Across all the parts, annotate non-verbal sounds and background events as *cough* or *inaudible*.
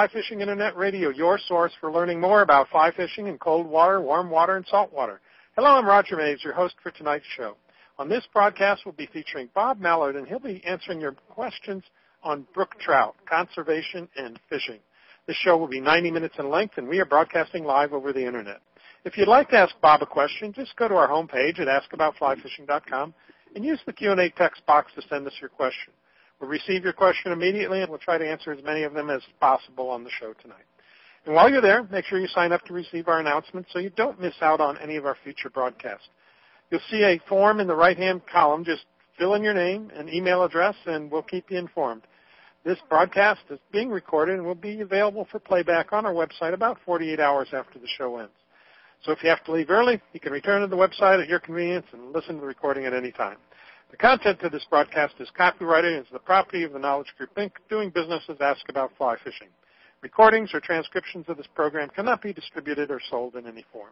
Fly Fishing Internet Radio, your source for learning more about fly fishing in cold water, warm water, and salt water. Hello, I'm Roger Mays, your host for tonight's show. On this broadcast, we'll be featuring Bob Mallard, and he'll be answering your questions on brook trout, conservation, and fishing. This show will be 90 minutes in length, and we are broadcasting live over the Internet. If you'd like to ask Bob a question, just go to our homepage at askaboutflyfishing.com and use the Q&A text box to send us your question. We'll receive your question immediately, and we'll try to answer as many of them as possible on the show tonight. And while you're there, make sure you sign up to receive our announcements so you don't miss out on any of our future broadcasts. You'll see a form in the right-hand column. Just fill in your name and email address, and we'll keep you informed. This broadcast is being recorded and will be available for playback on our website about 48 hours after the show ends. So if you have to leave early, you can return to the website at your convenience and listen to the recording at any time. The content of this broadcast is copyrighted and is the property of the Knowledge Group Inc., doing business as Ask About Fly Fishing. Recordings or transcriptions of this program cannot be distributed or sold in any form.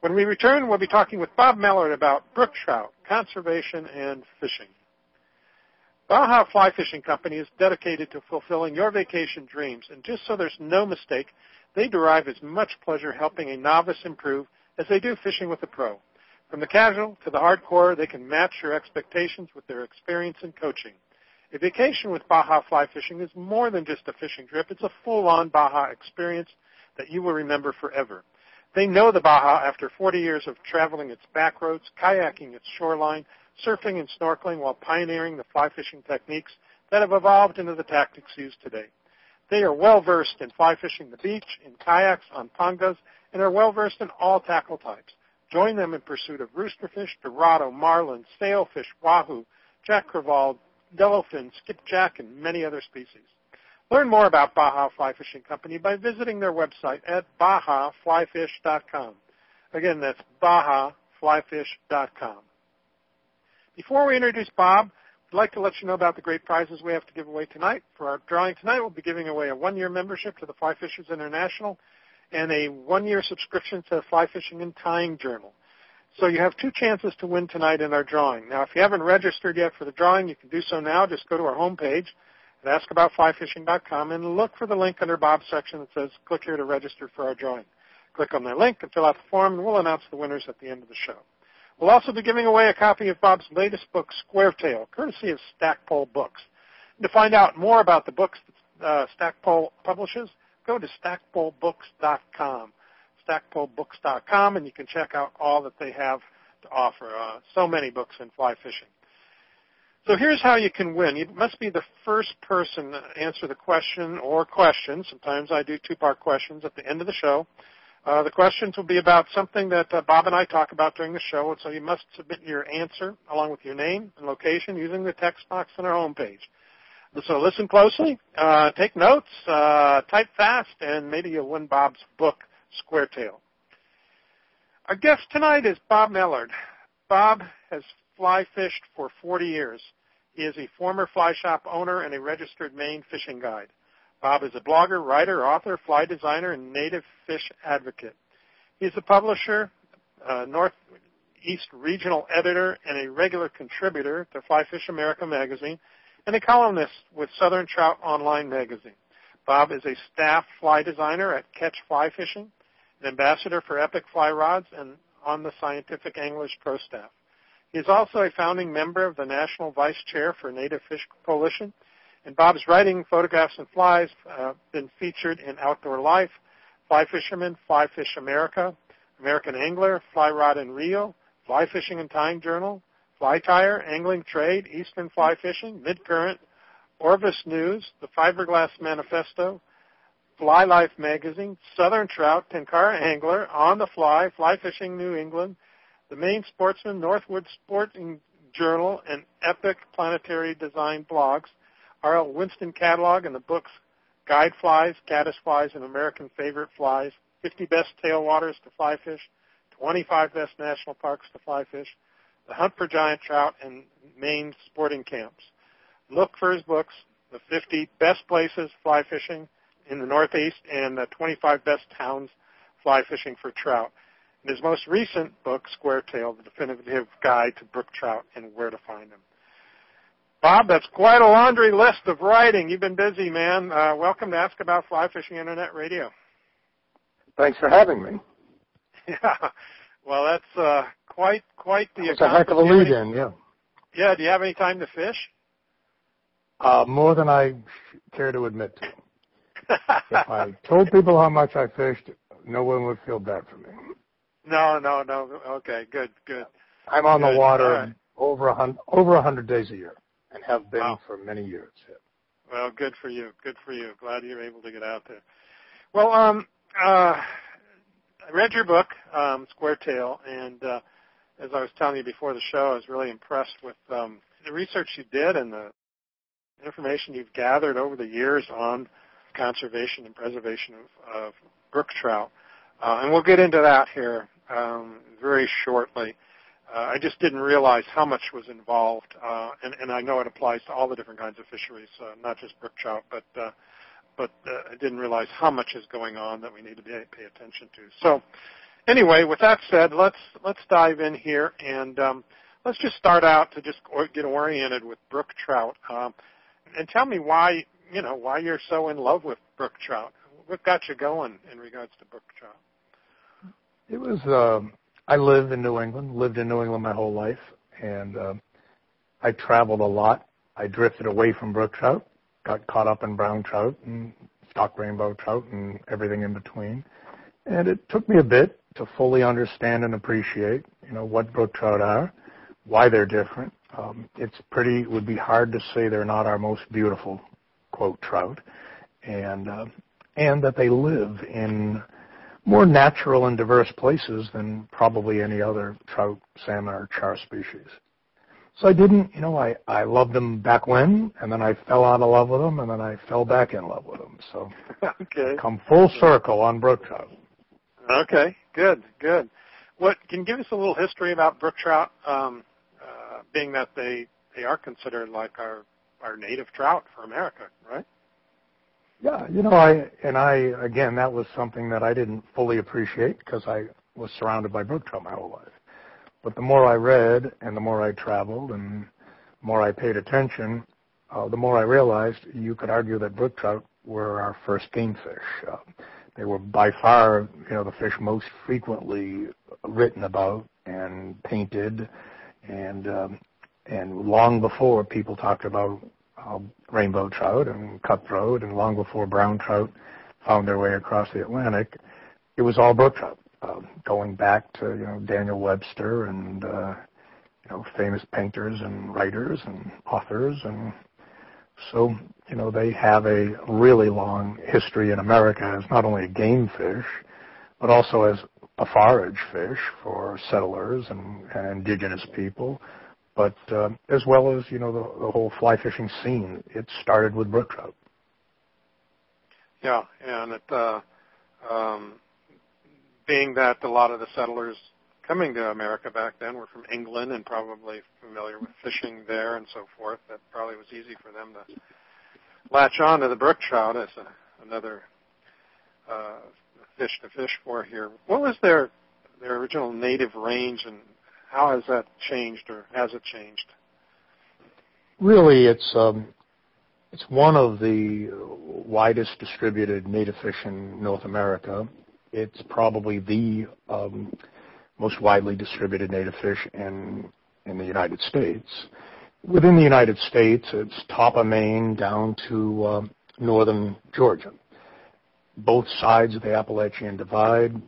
When we return, we'll be talking with Bob Mallard about brook trout, conservation, and fishing. Baja Fly Fishing Company is dedicated to fulfilling your vacation dreams, and just so there's no mistake, they derive as much pleasure helping a novice improve as they do fishing with a pro. From the casual to the hardcore, they can match your expectations with their experience and coaching. A vacation with Baja Fly Fishing is more than just a fishing trip. It's a full-on Baja experience that you will remember forever. They know the Baja after 40 years of traveling its back roads, kayaking its shoreline, surfing and snorkeling while pioneering the fly fishing techniques that have evolved into the tactics used today. They are well versed in fly fishing the beach, in kayaks, on pangas, and are well versed in all tackle types. Join them in pursuit of roosterfish, dorado, marlin, sailfish, wahoo, jack crevalle, yellowfin, skipjack, and many other species. Learn more about Baja Fly Fishing Company by visiting their website at bajaflyfish.com. Again, that's bajaflyfish.com. Before we introduce Bob, I'd like to let you know about the great prizes we have to give away tonight. For our drawing tonight, we'll be giving away a one-year membership to the Fly Fishers International and a one-year subscription to the Fly Fishing and Tying Journal. So you have two chances to win tonight in our drawing. Now, if you haven't registered yet for the drawing, you can do so now. Just go to our homepage at askaboutflyfishing.com and look for the link under Bob's section that says click here to register for our drawing. Click on that link and fill out the form, and we'll announce the winners at the end of the show. We'll also be giving away a copy of Bob's latest book, Squaretail, courtesy of Stackpole Books. And to find out more about the books that uh, Stackpole publishes, go to stackpolebooks.com. Stackpolebooks.com, and you can check out all that they have to offer. Uh, so many books in fly fishing. So here's how you can win. You must be the first person to answer the question or questions. Sometimes I do two-part questions at the end of the show. Uh, the questions will be about something that uh, Bob and I talk about during the show, and so you must submit your answer along with your name and location using the text box on our homepage. So listen closely, uh, take notes, uh, type fast, and maybe you'll win Bob's book, Squaretail. Our guest tonight is Bob Mallard. Bob has fly fished for 40 years. He is a former fly shop owner and a registered Maine fishing guide. Bob is a blogger, writer, author, fly designer, and native fish advocate. He is a publisher, uh, Northeast regional editor, and a regular contributor to Fly Fish America magazine and a columnist with Southern Trout Online magazine. Bob is a staff fly designer at Catch Fly Fishing, an ambassador for Epic Fly Rods, and on the Scientific Anglers Pro staff. He is also a founding member of the National Vice Chair for Native Fish Coalition, and Bob's writing, photographs, and flies have uh, been featured in Outdoor Life, Fly Fisherman, Fly Fish America, American Angler, Fly Rod and Reel, Fly Fishing and Tying Journal, Fly Tyer, Angling Trade, Eastern Fly Fishing, Midcurrent, Orvis News, the Fiberglass Manifesto, Fly Life Magazine, Southern Trout, Tenkara Angler, On the Fly, Fly Fishing New England, the Maine Sportsman, Northwood Sporting Journal, and Epic Planetary Design blogs, R.L. Winston catalog and the books Guide Flies, Caddis Flies, and American Favorite Flies, 50 Best Tailwaters to Fly Fish, 25 Best National Parks to Fly Fish, the Hunt for Giant Trout, and Maine sporting camps. Look for his books, the 50 best places fly fishing in the Northeast and the 25 best towns fly fishing for trout. And his most recent book, Squaretail, the definitive guide to brook trout and where to find them. Bob, that's quite a laundry list of writing. You've been busy, man. Uh, welcome to Ask About Fly Fishing Internet Radio. Thanks for having me. Yeah. *laughs* *laughs* Well, that's uh, quite quite the. It's a heck of a lead-in, yeah. Yeah. Do you have any time to fish? Uh, more than I care to admit to. if I *laughs* told people how much I fished, no one would feel bad for me. No, no, no. Okay, good, good. I'm on good. the water right. over a hundred over a hundred days a year, and have been wow. for many years. Yeah. Well, good for you. Good for you. Glad you're able to get out there. Well, um, uh, I read your book, um, Squaretail, and uh, as I was telling you before the show, I was really impressed with um, the research you did and the information you've gathered over the years on conservation and preservation of, of brook trout. Uh, and we'll get into that here um, very shortly. Uh, I just didn't realize how much was involved, uh, and, and I know it applies to all the different kinds of fisheries, uh, not just brook trout, but uh, but uh, I didn't realize how much is going on that we need to be, pay attention to. So, anyway, with that said, let's let's dive in here and um, let's just start out to just get oriented with brook trout, um, and tell me why you know why you're so in love with brook trout. What got you going in regards to brook trout? It was. Um, I live in New England. Lived in New England my whole life, and um, I traveled a lot. I drifted away from brook trout got caught up in brown trout and stock rainbow trout and everything in between. And it took me a bit to fully understand and appreciate, you know, what brook trout are, why they're different. Um, it's pretty, it would be hard to say they're not our most beautiful, quote, trout. And, uh, and that they live in more natural and diverse places than probably any other trout, salmon, or char species. So I didn't, you know, I, I loved them back when, and then I fell out of love with them, and then I fell back in love with them. So *laughs* okay. come full circle on brook trout. Okay, good, good. What can you give us a little history about brook trout, um, uh, being that they they are considered like our our native trout for America, right? Yeah, you know, I and I again that was something that I didn't fully appreciate because I was surrounded by brook trout my whole life. But the more I read and the more I traveled and the more I paid attention, uh, the more I realized you could argue that brook trout were our first game fish. Uh, they were by far, you know, the fish most frequently written about and painted, and um, and long before people talked about uh, rainbow trout and cutthroat, and long before brown trout found their way across the Atlantic, it was all brook trout uh, going back to you know Daniel Webster and uh, you know famous painters and writers and authors and so you know they have a really long history in America as not only a game fish but also as a forage fish for settlers and, and indigenous people but uh, as well as you know the, the whole fly fishing scene. It started with brook trout. Yeah and it uh um being that a lot of the settlers coming to America back then were from England and probably familiar with fishing there and so forth, that probably was easy for them to latch on to the brook trout as a, another uh, fish to fish for here. What was their their original native range, and how has that changed, or has it changed? Really, it's um, it's one of the widest distributed native fish in North America it's probably the um, most widely distributed native fish in in the United States. Within the United States, it's top of Maine down to uh, northern Georgia. Both sides of the Appalachian Divide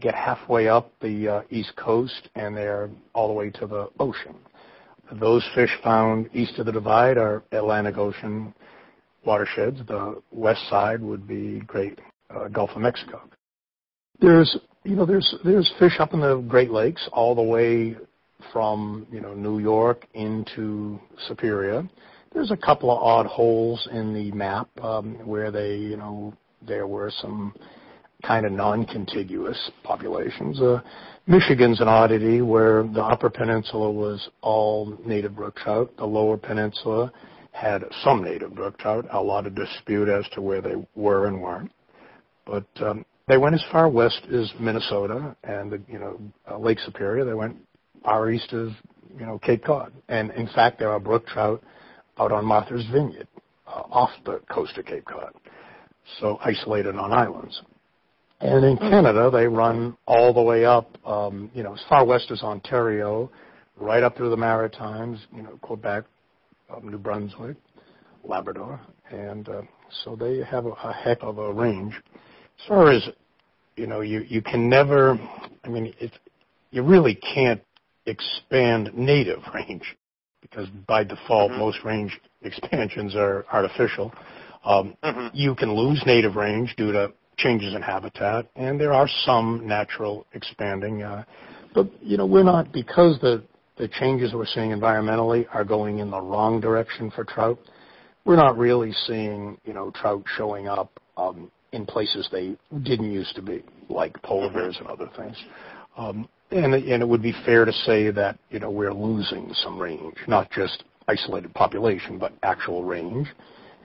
get halfway up the uh, east coast, and they're all the way to the ocean. Those fish found east of the divide are Atlantic Ocean watersheds. The west side would be Great uh, Gulf of Mexico. There's you know there's there's fish up in the Great Lakes all the way from you know New York into Superior. There's a couple of odd holes in the map um, where they you know there were some kind of non-contiguous populations. Uh, Michigan's an oddity where the Upper Peninsula was all native brook trout. The Lower Peninsula had some native brook trout. A lot of dispute as to where they were and weren't. But um, they went as far west as Minnesota and the, you know uh, Lake Superior. They went far east as you know Cape Cod, and in fact there are brook trout out on Martha's Vineyard, uh, off the coast of Cape Cod, so isolated on islands. And in Canada, they run all the way up, um, you know, as far west as Ontario, right up through the Maritimes, you know, Quebec, um, New Brunswick, Labrador, and uh, so they have a, a heck of a range. As far as you know, you you can never. I mean, it, you really can't expand native *laughs* range because by default mm-hmm. most range expansions are artificial. Um, mm-hmm. You can lose native range due to changes in habitat, and there are some natural expanding. Uh, but you know, we're not because the the changes we're seeing environmentally are going in the wrong direction for trout. We're not really seeing you know trout showing up um, in places they didn't used to be, like polar bears and other things. Um, and, and it would be fair to say that you know we're losing some range, not just isolated population, but actual range.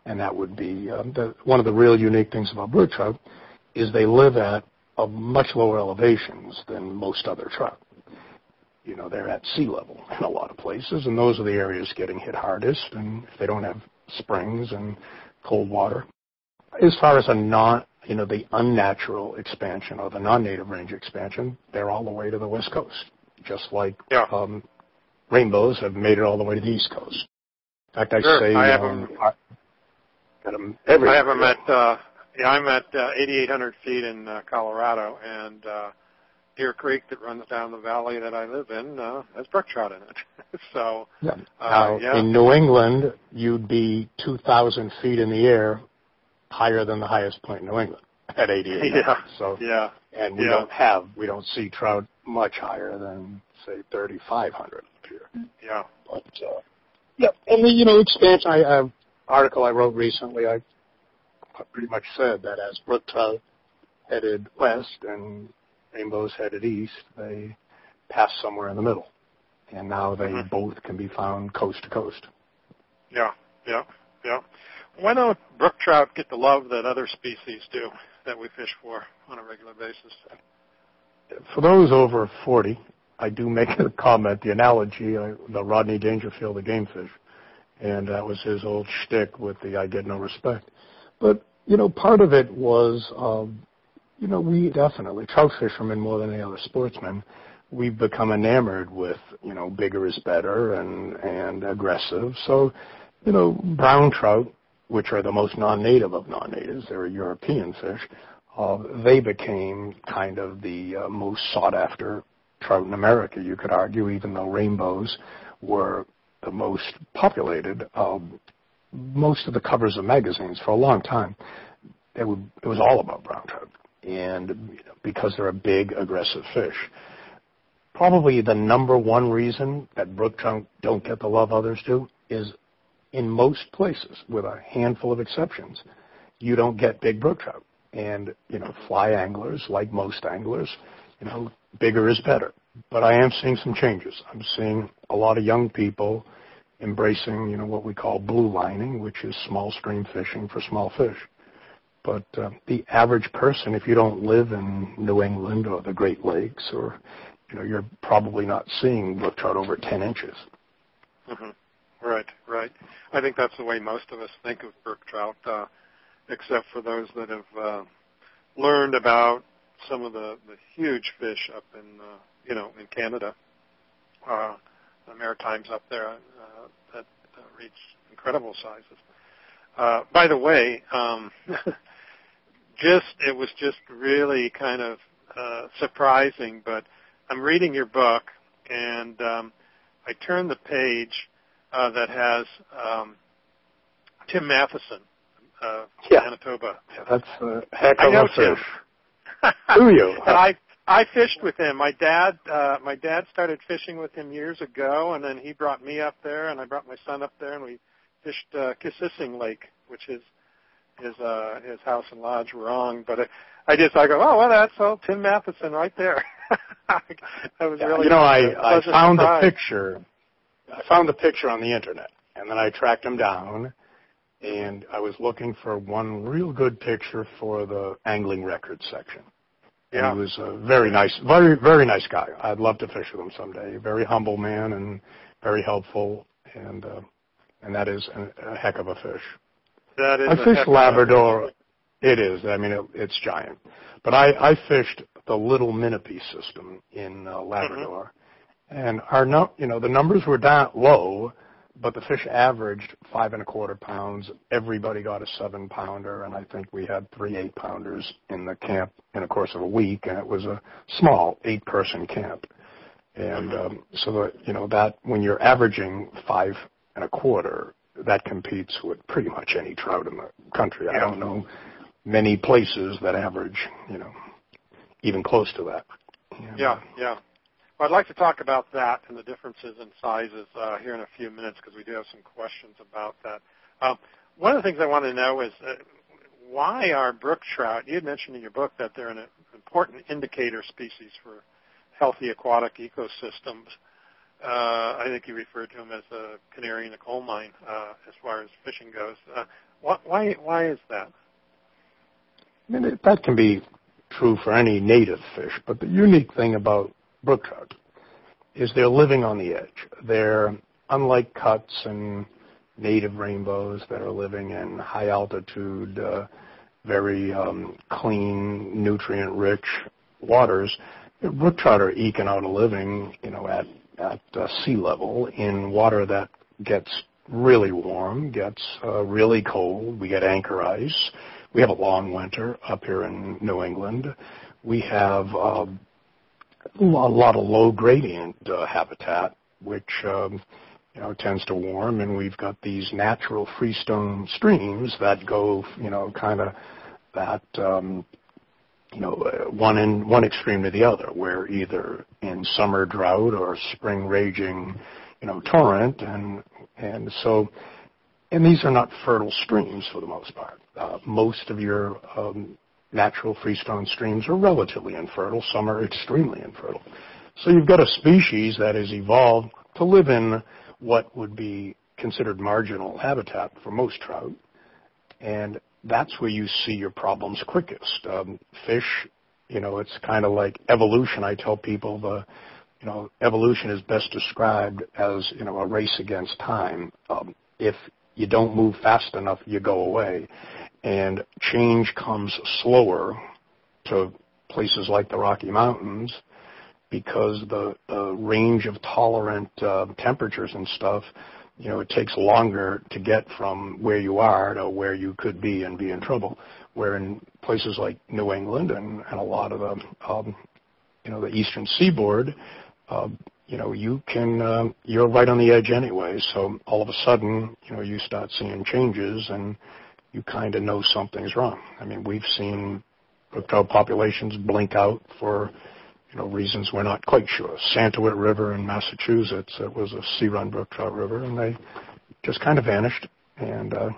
And that would be um, the, one of the real unique things about brook trout is they live at a much lower elevations than most other trout. You know, they're at sea level *laughs* in a lot of places, and those are the areas getting hit hardest. And if they don't have springs and cold water, as far as a non, you know, the unnatural expansion or the non-native range expansion, they're all the way to the west coast, just like um, rainbows have made it all the way to the east coast. In fact, I sure. say I have um, them, got them everywhere. I have them at uh, yeah, I'm at uh, 8,800 feet in uh, Colorado, and uh, Deer Creek that runs down the valley that I live in uh, has brook trout in it. *laughs* so yeah. Uh, now, yeah. in New England, you'd be 2,000 feet in the air, higher than the highest point in New England *laughs* at 88. Yeah. So yeah. And we yeah. don't have we don't see trout much higher than say 3,500 up here. Yeah. But uh, yeah, and the you know expansion. I uh, article I wrote recently. I pretty much said that as brook trout headed west and rainbows headed east, they pass somewhere in the middle, and now they mm-hmm. both can be found coast to coast. Yeah, yeah, yeah. Why don't brook trout get the love that other species do that we fish for on a regular basis? For those over 40, I do make a comment, the analogy, uh, the Rodney Dangerfield, the game fish, and that was his old shtick with the I get no respect. But, you know, part of it was, um, you know, we definitely, trout fishermen more than any other sportsmen, we've become enamored with, you know, bigger is better and, and aggressive. So, you know, brown trout, which are the most non-native of non-natives, they're a European fish, uh, they became kind of the uh, most sought after trout in America, you could argue, even though rainbows were the most populated. Um, most of the covers of magazines for a long time, it, it was all about brown trout, and because they're a big, aggressive fish. Probably the number one reason that brook trout don't get the love others do is in most places, with a handful of exceptions, you don't get big brook trout. And, you know, fly anglers, like most anglers, you know, bigger is better. But I am seeing some changes. I'm seeing a lot of young people embracing, you know, what we call blue lining, which is small stream fishing for small fish. But uh, the average person, if you don't live in New England or the Great Lakes, or you know, you're probably not seeing brook trout over 10 inches. Mm-hmm. Right, right. I think that's the way most of us think of brook trout, uh, except for those that have uh, learned about some of the, the huge fish up in, uh, you know, in Canada. Uh, the Maritimes up there uh, that reach incredible sizes. Uh, by the way, um, *laughs* just it was just really kind of uh, surprising, but I'm reading your book and um, I turned the page uh, that has um, Tim Matheson, uh, yeah. Manitoba. Yeah, that's a heck of I know a fish. Do you? *laughs* and I I fished with him. My dad, uh, my dad started fishing with him years ago, and then he brought me up there, and I brought my son up there, and we fished uh, Kississing Lake, which is his uh, his house and lodge were wrong. But I, I just I go, oh well, that's all Tim Matheson right there. *laughs* I was yeah, really you know I I found surprise. the picture. I found the picture on the internet, and then I tracked him down, and I was looking for one real good picture for the angling records section. Yeah. He was a very nice, very very nice guy. I'd love to fish with him someday. Very humble man and very helpful. And uh, and that is a, a heck of a fish. That is. I fish Labrador. It is. I mean, it, it's giant. But I, I fished the Little Minipi system in uh, Labrador, mm-hmm. And our no, you know the numbers were down low, but the fish averaged five and a quarter pounds. Everybody got a seven pounder, and I think we had three eight pounders in the camp in the course of a week, and it was a small eight person camp. And mm-hmm. um, so that you know that when you're averaging five and a quarter, that competes with pretty much any trout in the country. I don't know many places that average, you know, even close to that. Yeah, yeah. Well, I'd like to talk about that and the differences in sizes uh, here in a few minutes because we do have some questions about that. Um, one of the things I want to know is uh, why are brook trout? You had mentioned in your book that they're an important indicator species for healthy aquatic ecosystems. Uh, I think you referred to them as a canary in a coal mine uh, as far as fishing goes. Uh, why why is that? I mean, that can be true for any native fish, but the unique thing about brook trout is they're living on the edge. They're unlike cuts and native rainbows that are living in high altitude, uh, very um, clean, nutrient-rich waters. Brook trout are eking out a living, you know, at at uh, sea level in water that gets really warm, gets uh, really cold. We get anchor ice. We have a long winter up here in New England. We have uh, a lot of low gradient uh, habitat, which um, you know tends to warm, and we've got these natural freestone streams that go, you know, kind of that um, you know, uh, one in one extreme to the other, where either in summer drought or spring raging, you know, torrent, and and so, and these are not fertile streams for the most part. Uh, most of your um, natural freestone streams are relatively infertile. Some are extremely infertile. So you've got a species that has evolved to live in what would be considered marginal habitat for most trout, and that's where you see your problems quickest. Um, fish, you know, it's kind of like evolution. I tell people the, you know, evolution is best described as, you know, a race against time. Um, if you don't move fast enough, you go away. And change comes slower to places like the Rocky Mountains because the, the range of tolerant uh, temperatures and stuff you know, it takes longer to get from where you are to where you could be and be in trouble. Where in places like New England and, and a lot of the, um, you know, the eastern seaboard, uh, you know, you can, uh, you're right on the edge anyway. So all of a sudden, you know, you start seeing changes and you kind of know something's wrong. I mean, we've seen trout populations blink out for you know, reasons we're not quite sure. Santuit River in Massachusetts, it was a sea-run brook trout river, and they just kind of vanished. And uh,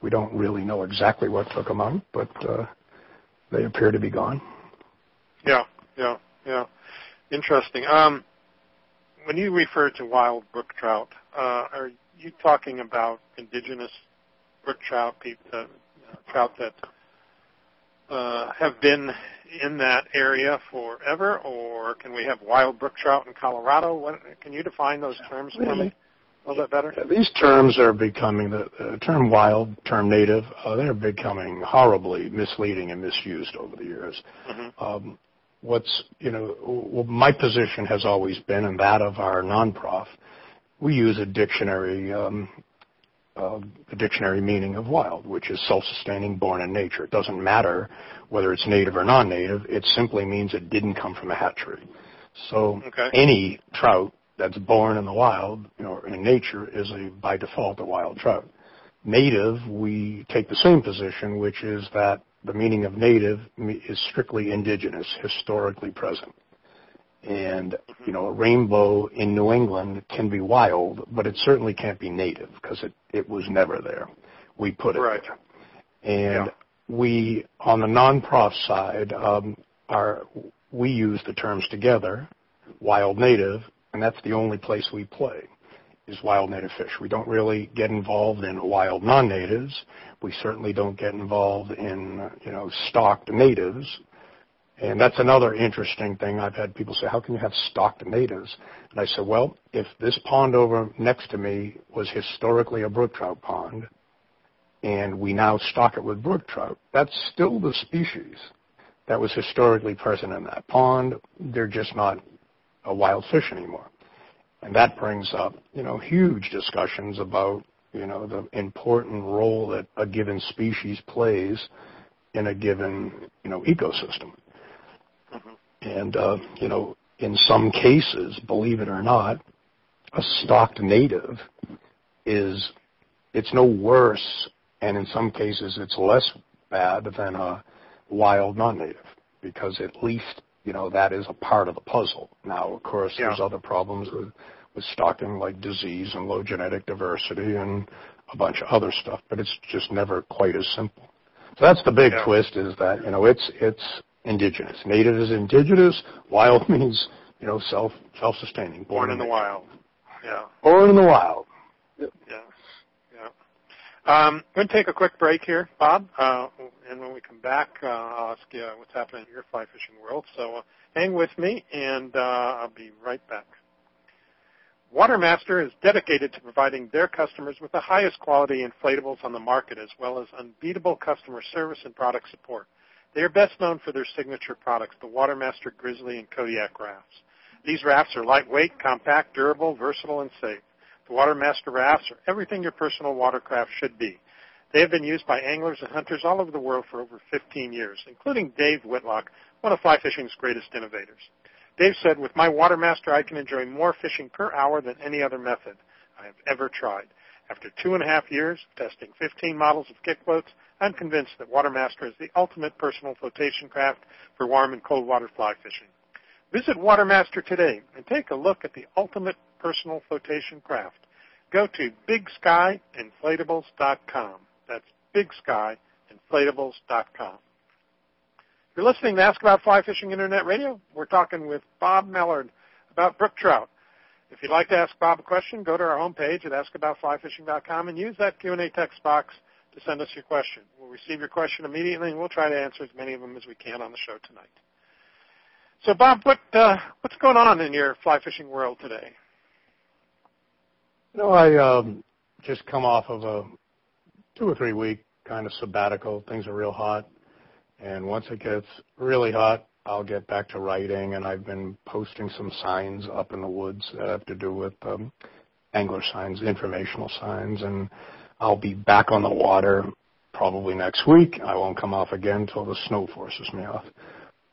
we don't really know exactly what took them out, but uh, they appear to be gone. Yeah, yeah, yeah. Interesting. Um, when you refer to wild brook trout, uh, are you talking about indigenous brook trout, uh, trout that uh, have been in that area forever, or can we have wild brook trout in Colorado? What, can you define those terms for me a little bit better? These terms are becoming the, the term wild, term native. Uh, they're becoming horribly misleading and misused over the years. Mm-hmm. Um, what's you know, well, my position has always been, and that of our non-prof, we use a dictionary um, uh, the dictionary meaning of wild, which is self-sustaining, born in nature. It doesn't matter whether it's native or non-native. It simply means it didn't come from a hatchery. So okay. any trout that's born in the wild, you know, in nature, is a by default a wild trout. Native, we take the same position, which is that the meaning of native is strictly indigenous, historically present. And, you know, a rainbow in New England can be wild, but it certainly can't be native because it, it was never there. We put it right. there. And yeah. we, on the non-prof side, um, are, we use the terms together, wild native, and that's the only place we play is wild native fish. We don't really get involved in wild non-natives. We certainly don't get involved in, you know, stocked natives And that's another interesting thing. I've had people say, how can you have stocked natives? And I said, well, if this pond over next to me was historically a brook trout pond, and we now stock it with brook trout, that's still the species that was historically present in that pond. They're just not a wild fish anymore. And that brings up, you know, huge discussions about, you know, the important role that a given species plays in a given, you know, ecosystem. And, uh, you know, in some cases, believe it or not, a stocked native is, it's no worse, and in some cases it's less bad than a wild non-native, because at least, you know, that is a part of the puzzle. Now, of course, Yeah. there's other problems with, with stocking, like disease and low genetic diversity and a bunch of other stuff, but it's just never quite as simple. So that's the big Yeah. twist is that, you know, it's, it's indigenous. Native is indigenous. Wild *laughs* means, you know, self, self-sustaining. Born in the wild. Yeah. Born in the wild. Yeah. Yeah. Um, I'm going to take a quick break here, Bob, uh, and when we come back, uh, I'll ask you what's happening in your fly fishing world. So uh, hang with me, and uh, I'll be right back. Watermaster is dedicated to providing their customers with the highest quality inflatables on the market, as well as unbeatable customer service and product support. They are best known for their signature products, the Watermaster Grizzly and Kodiak rafts. These rafts are lightweight, compact, durable, versatile, and safe. The Watermaster rafts are everything your personal watercraft should be. They have been used by anglers and hunters all over the world for over 15 years, including Dave Whitlock, one of fly fishing's greatest innovators. Dave said, with my Watermaster, I can enjoy more fishing per hour than any other method I have ever tried. After two and a half years of testing 15 models of kick boats, I'm convinced that Watermaster is the ultimate personal flotation craft for warm and cold water fly fishing. Visit Watermaster today and take a look at the ultimate personal flotation craft. Go to bigskyinflatables.com. That's bigskyinflatables.com. You're listening to Ask About Fly Fishing Internet Radio. We're talking with Bob Mallard about brook trout. If you'd like to ask Bob a question, go to our homepage at askaboutflyfishing.com and use that Q&A text box to send us your question. We'll receive your question immediately, and we'll try to answer as many of them as we can on the show tonight. So, Bob, what uh, what's going on in your fly fishing world today? You know, I um, just come off of a two or three week kind of sabbatical. Things are real hot. And once it gets really hot, I'll get back to writing. And I've been posting some signs up in the woods that have to do with um, angler signs, informational signs. And I'll be back on the water probably next week. I won't come off again until the snow forces me off.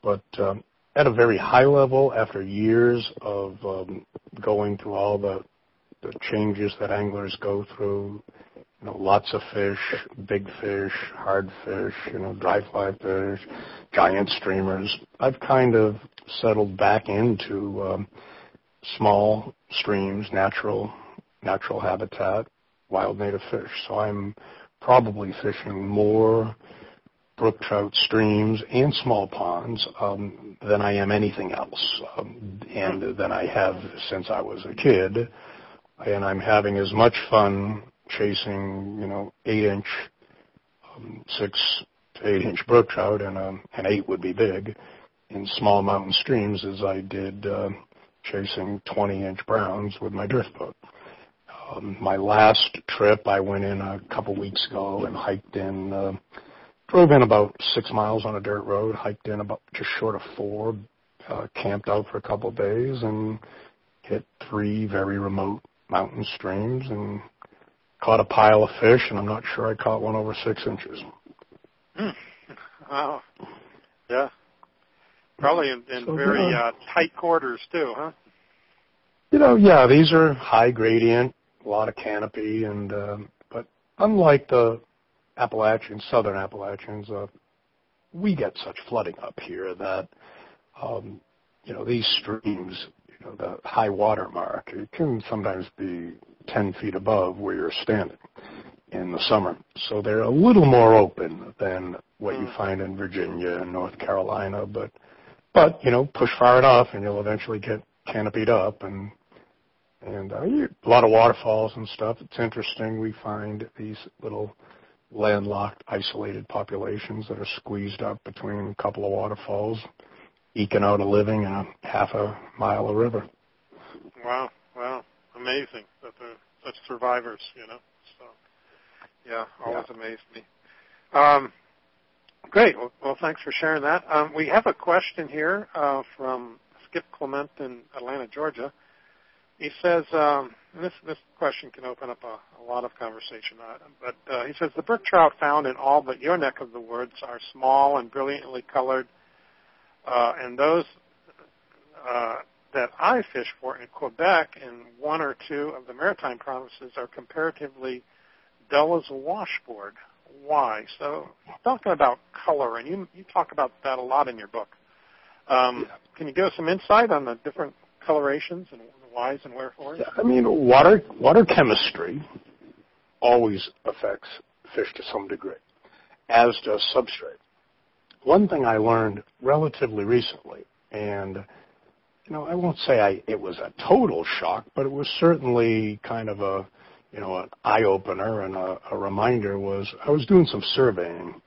But um, at a very high level, after years of um, going through all the the changes that anglers go through, you know, lots of fish, big fish, hard fish, you know, dry fly fish, giant streamers. I've kind of settled back into um, small streams, natural, natural habitat, wild native fish. So I'm probably fishing more brook trout streams and small ponds um, than I am anything else, um, and than I have since I was a kid and I'm having as much fun chasing, you know, eight inch, um, six to eight inch brook trout, and um, an eight would be big, in small mountain streams as I did uh, chasing 20 inch browns with my drift boat. Um, my last trip, I went in a couple weeks ago and hiked in, uh, drove in about six miles on a dirt road, hiked in about just short of four, uh, camped out for a couple of days, and hit three very remote mountain streams and caught a pile of fish, and I'm not sure I caught one over six inches. Hmm. Wow. Yeah. Probably in, in So, very yeah. uh, tight quarters too, huh? You know, yeah, these are high gradient, a lot of canopy, and um, but unlike the Appalachians, southern Appalachians, uh, we get such flooding up here that um, you know these streams, you know, the high water mark, it can sometimes be 10 feet above where you're standing in the summer. So they're a little more open than what you Mm. find in Virginia and North Carolina, but but you know, push far enough and you'll eventually get canopied up and and uh, you, a lot of waterfalls and stuff. It's interesting. We find these little landlocked, isolated populations that are squeezed up between a couple of waterfalls. eking out a living in a half a mile of river. Wow, wow, amazing that they're such survivors, you know. So, yeah, always yeah. amazed me. Um, great. Well, well, thanks for sharing that. Um, we have a question here uh, from Skip Clement in Atlanta, Georgia. He says, um, this this question can open up a, a lot of conversation, uh, but uh, he says the brook trout found in all but your neck of the woods are small and brilliantly colored, uh, and those uh, that I fish for in Quebec and one or two of the maritime provinces are comparatively dull as a washboard. Why? So talking about color, and you you talk about that a lot in your book. Um, yeah. Can you give us some insight on the different colorations and whys and wherefores? I mean, water water chemistry always affects fish to some degree, as does substrate. One thing I learned relatively recently, and you know, I won't say I it was a total shock, but it was certainly kind of a you know an eye opener and a, a reminder was I was doing some surveying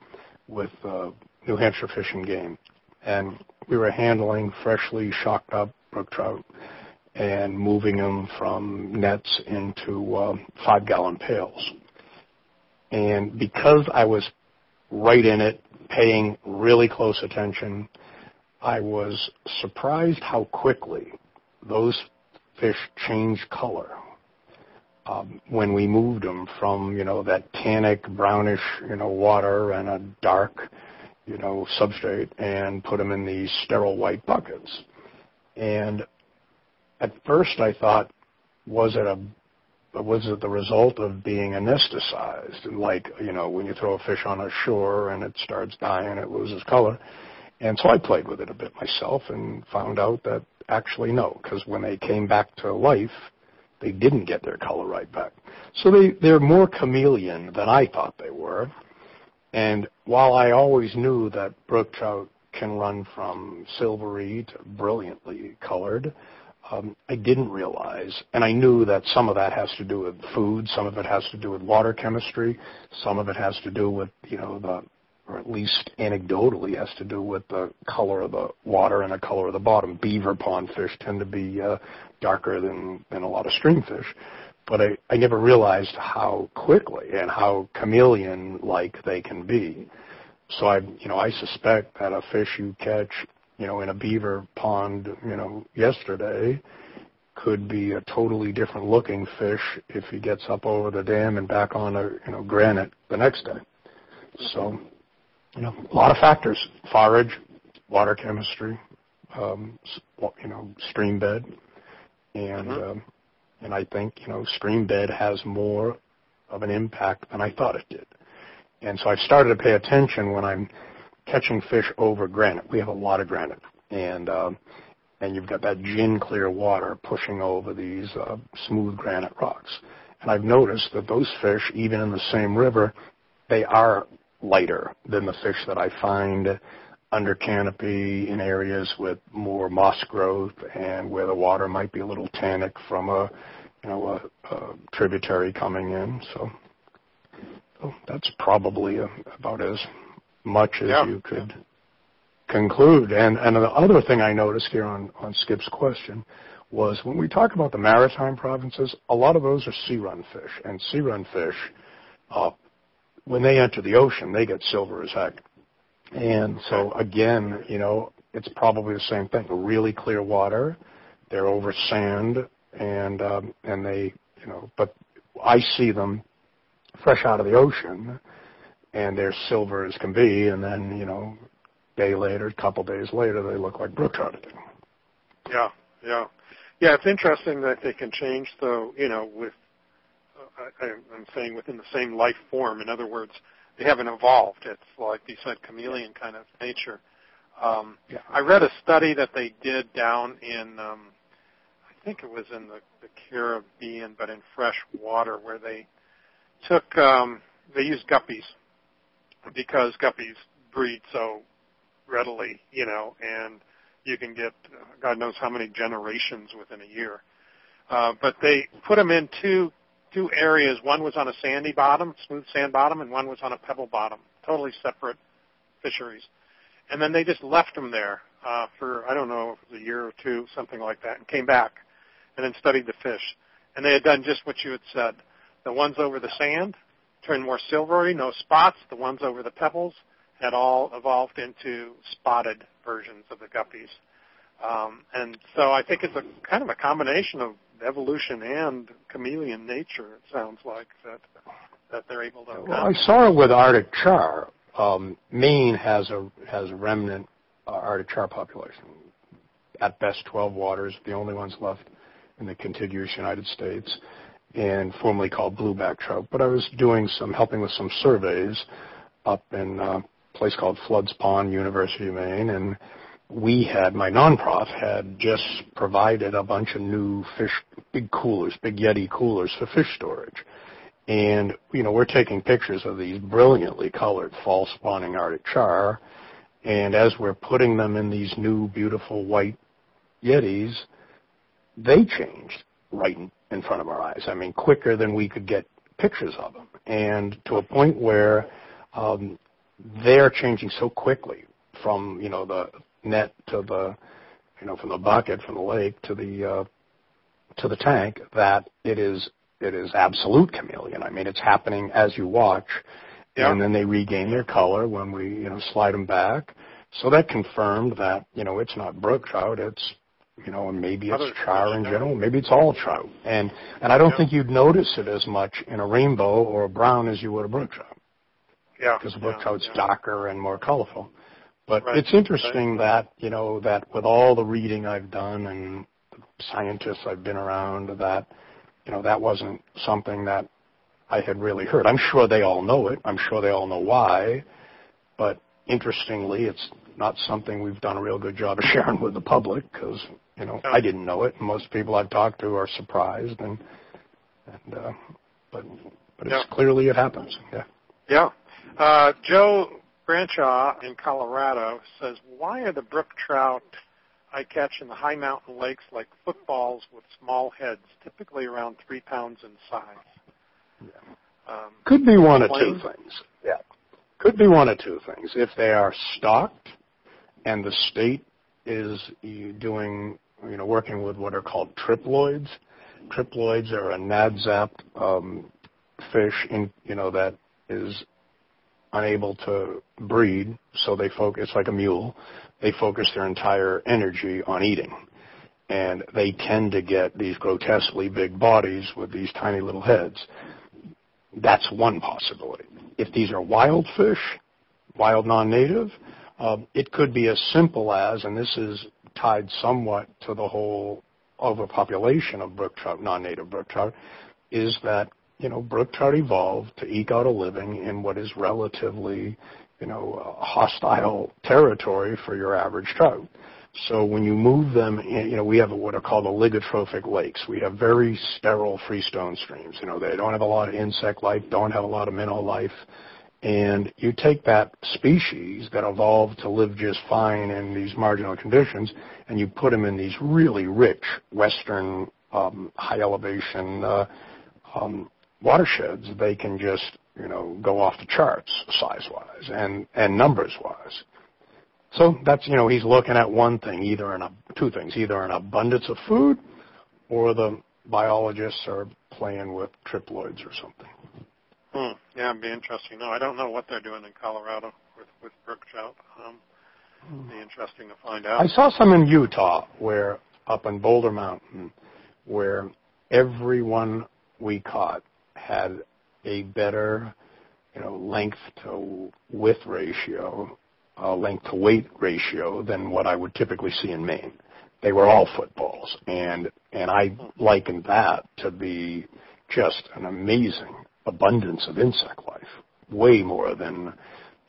with uh, New Hampshire Fish and Game, and we were handling freshly shocked up brook trout and moving them from nets into uh, five gallon pails. And because I was right in it, paying really close attention, I was surprised how quickly those fish changed color um, when we moved them from you know that tannic brownish you know water and a dark you know substrate and put them in these sterile white buckets. And at first I thought, was it a was it the result of being anesthetized? Like, you know, when you throw a fish on a shore and it starts dying, it loses color. And so I played with it a bit myself and found out that actually no, because when they came back to life, they didn't get their color right back. So they, they're more chameleon than I thought they were. And while I always knew that brook trout can run from silvery to brilliantly colored, um, I didn't realize, and I knew that some of that has to do with food, some of it has to do with water chemistry, some of it has to do with, you know, the, or at least anecdotally has to do with the color of the water and the color of the bottom. Beaver pond fish tend to be uh, darker than, than a lot of stream fish. But I, I never realized how quickly and how chameleon-like they can be. So I, you know, I suspect that a fish you catch you know, in a beaver pond, you know, yesterday could be a totally different looking fish if he gets up over the dam and back on a, you know, granite the next day. So, you know, a lot of factors, forage, water chemistry, um, you know, stream bed, and mm-hmm. um, and I think you know stream bed has more of an impact than I thought it did. And so I've started to pay attention when I'm catching fish over granite. We have a lot of granite, and um, and you've got that gin clear water pushing over these uh, smooth granite rocks. And I've noticed that those fish, even in the same river, they are lighter than the fish that I find under canopy in areas with more moss growth and where the water might be a little tannic from a you know a, a tributary coming in. So, so that's probably about as much as yeah. you could conclude. And, and the other thing I noticed here on, on Skip's question was when we talk about the maritime provinces, a lot of those are sea-run fish. And sea-run fish, uh, when they enter the ocean, they get silver as heck. And so again, you know, it's probably the same thing. Really clear water, they're over sand, and um, and they, you know, but I see them fresh out of the ocean, and they're silver as can be, and then you know, day later, a couple days later, they look like brook trout again. Yeah, yeah, yeah. It's interesting that they can change, though. You know, with uh, I, I'm saying within the same life form. In other words, they haven't evolved. It's like you said, chameleon kind of nature. Um, yeah. I read a study that they did down in, um, I think it was in the, the Caribbean, but in fresh water, where they took, um, they used guppies because guppies breed so readily, you know, and you can get God knows how many generations within a year. Uh, but they put them in two two areas. One was on a sandy bottom, smooth sand bottom, and one was on a pebble bottom, totally separate fisheries. and then they just left them there uh, for I don't know a year or two, something like that, and came back and then studied the fish. And they had done just what you had said. The ones over the sand turned more silvery, no spots. The ones over the pebbles had all evolved into spotted versions of the guppies. Um, and so I think it's a kind of a combination of evolution and chameleon nature. It sounds like that that they're able to. Well, I saw it with Arctic char. Um, Maine has a has a remnant uh, Arctic char population. At best, 12 waters, the only ones left in the contiguous United States, and formerly called blueback trout. But I was doing some helping with some surveys up in a place called Floods Pond, University of Maine, and we had my nonprof had just provided a bunch of new fish big coolers big yeti coolers for fish storage and you know we're taking pictures of these brilliantly colored fall spawning arctic char and as we're putting them in these new beautiful white yetis they changed right in front of our eyes i mean quicker than we could get pictures of them and to a point where um, they're changing so quickly from you know the net to the, you know, from the bucket from the lake to the uh, to the tank that it is it is absolute chameleon. I mean, it's happening as you watch, yeah. and then they regain their color when we you know slide them back. So that confirmed that you know it's not brook trout. It's you know, and maybe it's char in general. Maybe it's all trout. And and I don't yeah. think you'd notice it as much in a rainbow or a brown as you would a brook trout. Yeah. Because brook yeah, trout's yeah. darker and more colorful. But right. it's interesting right. that, you know, that with all the reading I've done and scientists I've been around that, you know, that wasn't something that I had really heard. I'm sure they all know it. I'm sure they all know why. But interestingly, it's not something we've done a real good job of *laughs* sharing with the public because, you know, I didn't know it. Most people I've talked to are surprised and, and, uh, but, but it's yeah. clearly it happens. Yeah. Yeah. Uh, Joe Branshaw in Colorado says, why are the brook trout I catch in the high mountain lakes like footballs with small heads, typically around three pounds in size? Yeah. Um, Could be one of two things. Yeah. Could be one of two things. If they are stocked and the state is doing, you know, working with what are called triploids. Triploids are a NADZAP um, fish, in, you know, that is unable to breed, so they focus like a mule. They focus their entire energy on eating, and they tend to get these grotesquely big bodies with these tiny little heads. That's one possibility. If these are wild fish, wild non-native, um, it could be as simple as, and this is tied somewhat to the whole overpopulation of brook trout, non-native brook trout, is that you know, brook trout evolved to eke out a living in what is relatively, you know, hostile territory for your average trout. So when you move them, in, you know, we have what are called oligotrophic lakes. We have very sterile freestone streams. You know, they don't have a lot of insect life, don't have a lot of mineral life. And you take that species that evolved to live just fine in these marginal conditions, and you put them in these really rich western um, high elevation uh, um, watersheds, they can just, you know, go off the charts size-wise and, and numbers-wise. So that's, you know, he's looking at one thing, either in a, two things, either an abundance of food or the biologists are playing with triploids or something. Hmm. Yeah, it'd be interesting. No, I don't know what they're doing in Colorado with, with brook trout. Um, it'd be interesting to find out. I saw some in Utah where, up in Boulder Mountain, where everyone we caught had a better, you know, length to width ratio, uh, length to weight ratio than what I would typically see in Maine. They were all footballs, and and I likened that to be just an amazing abundance of insect life, way more than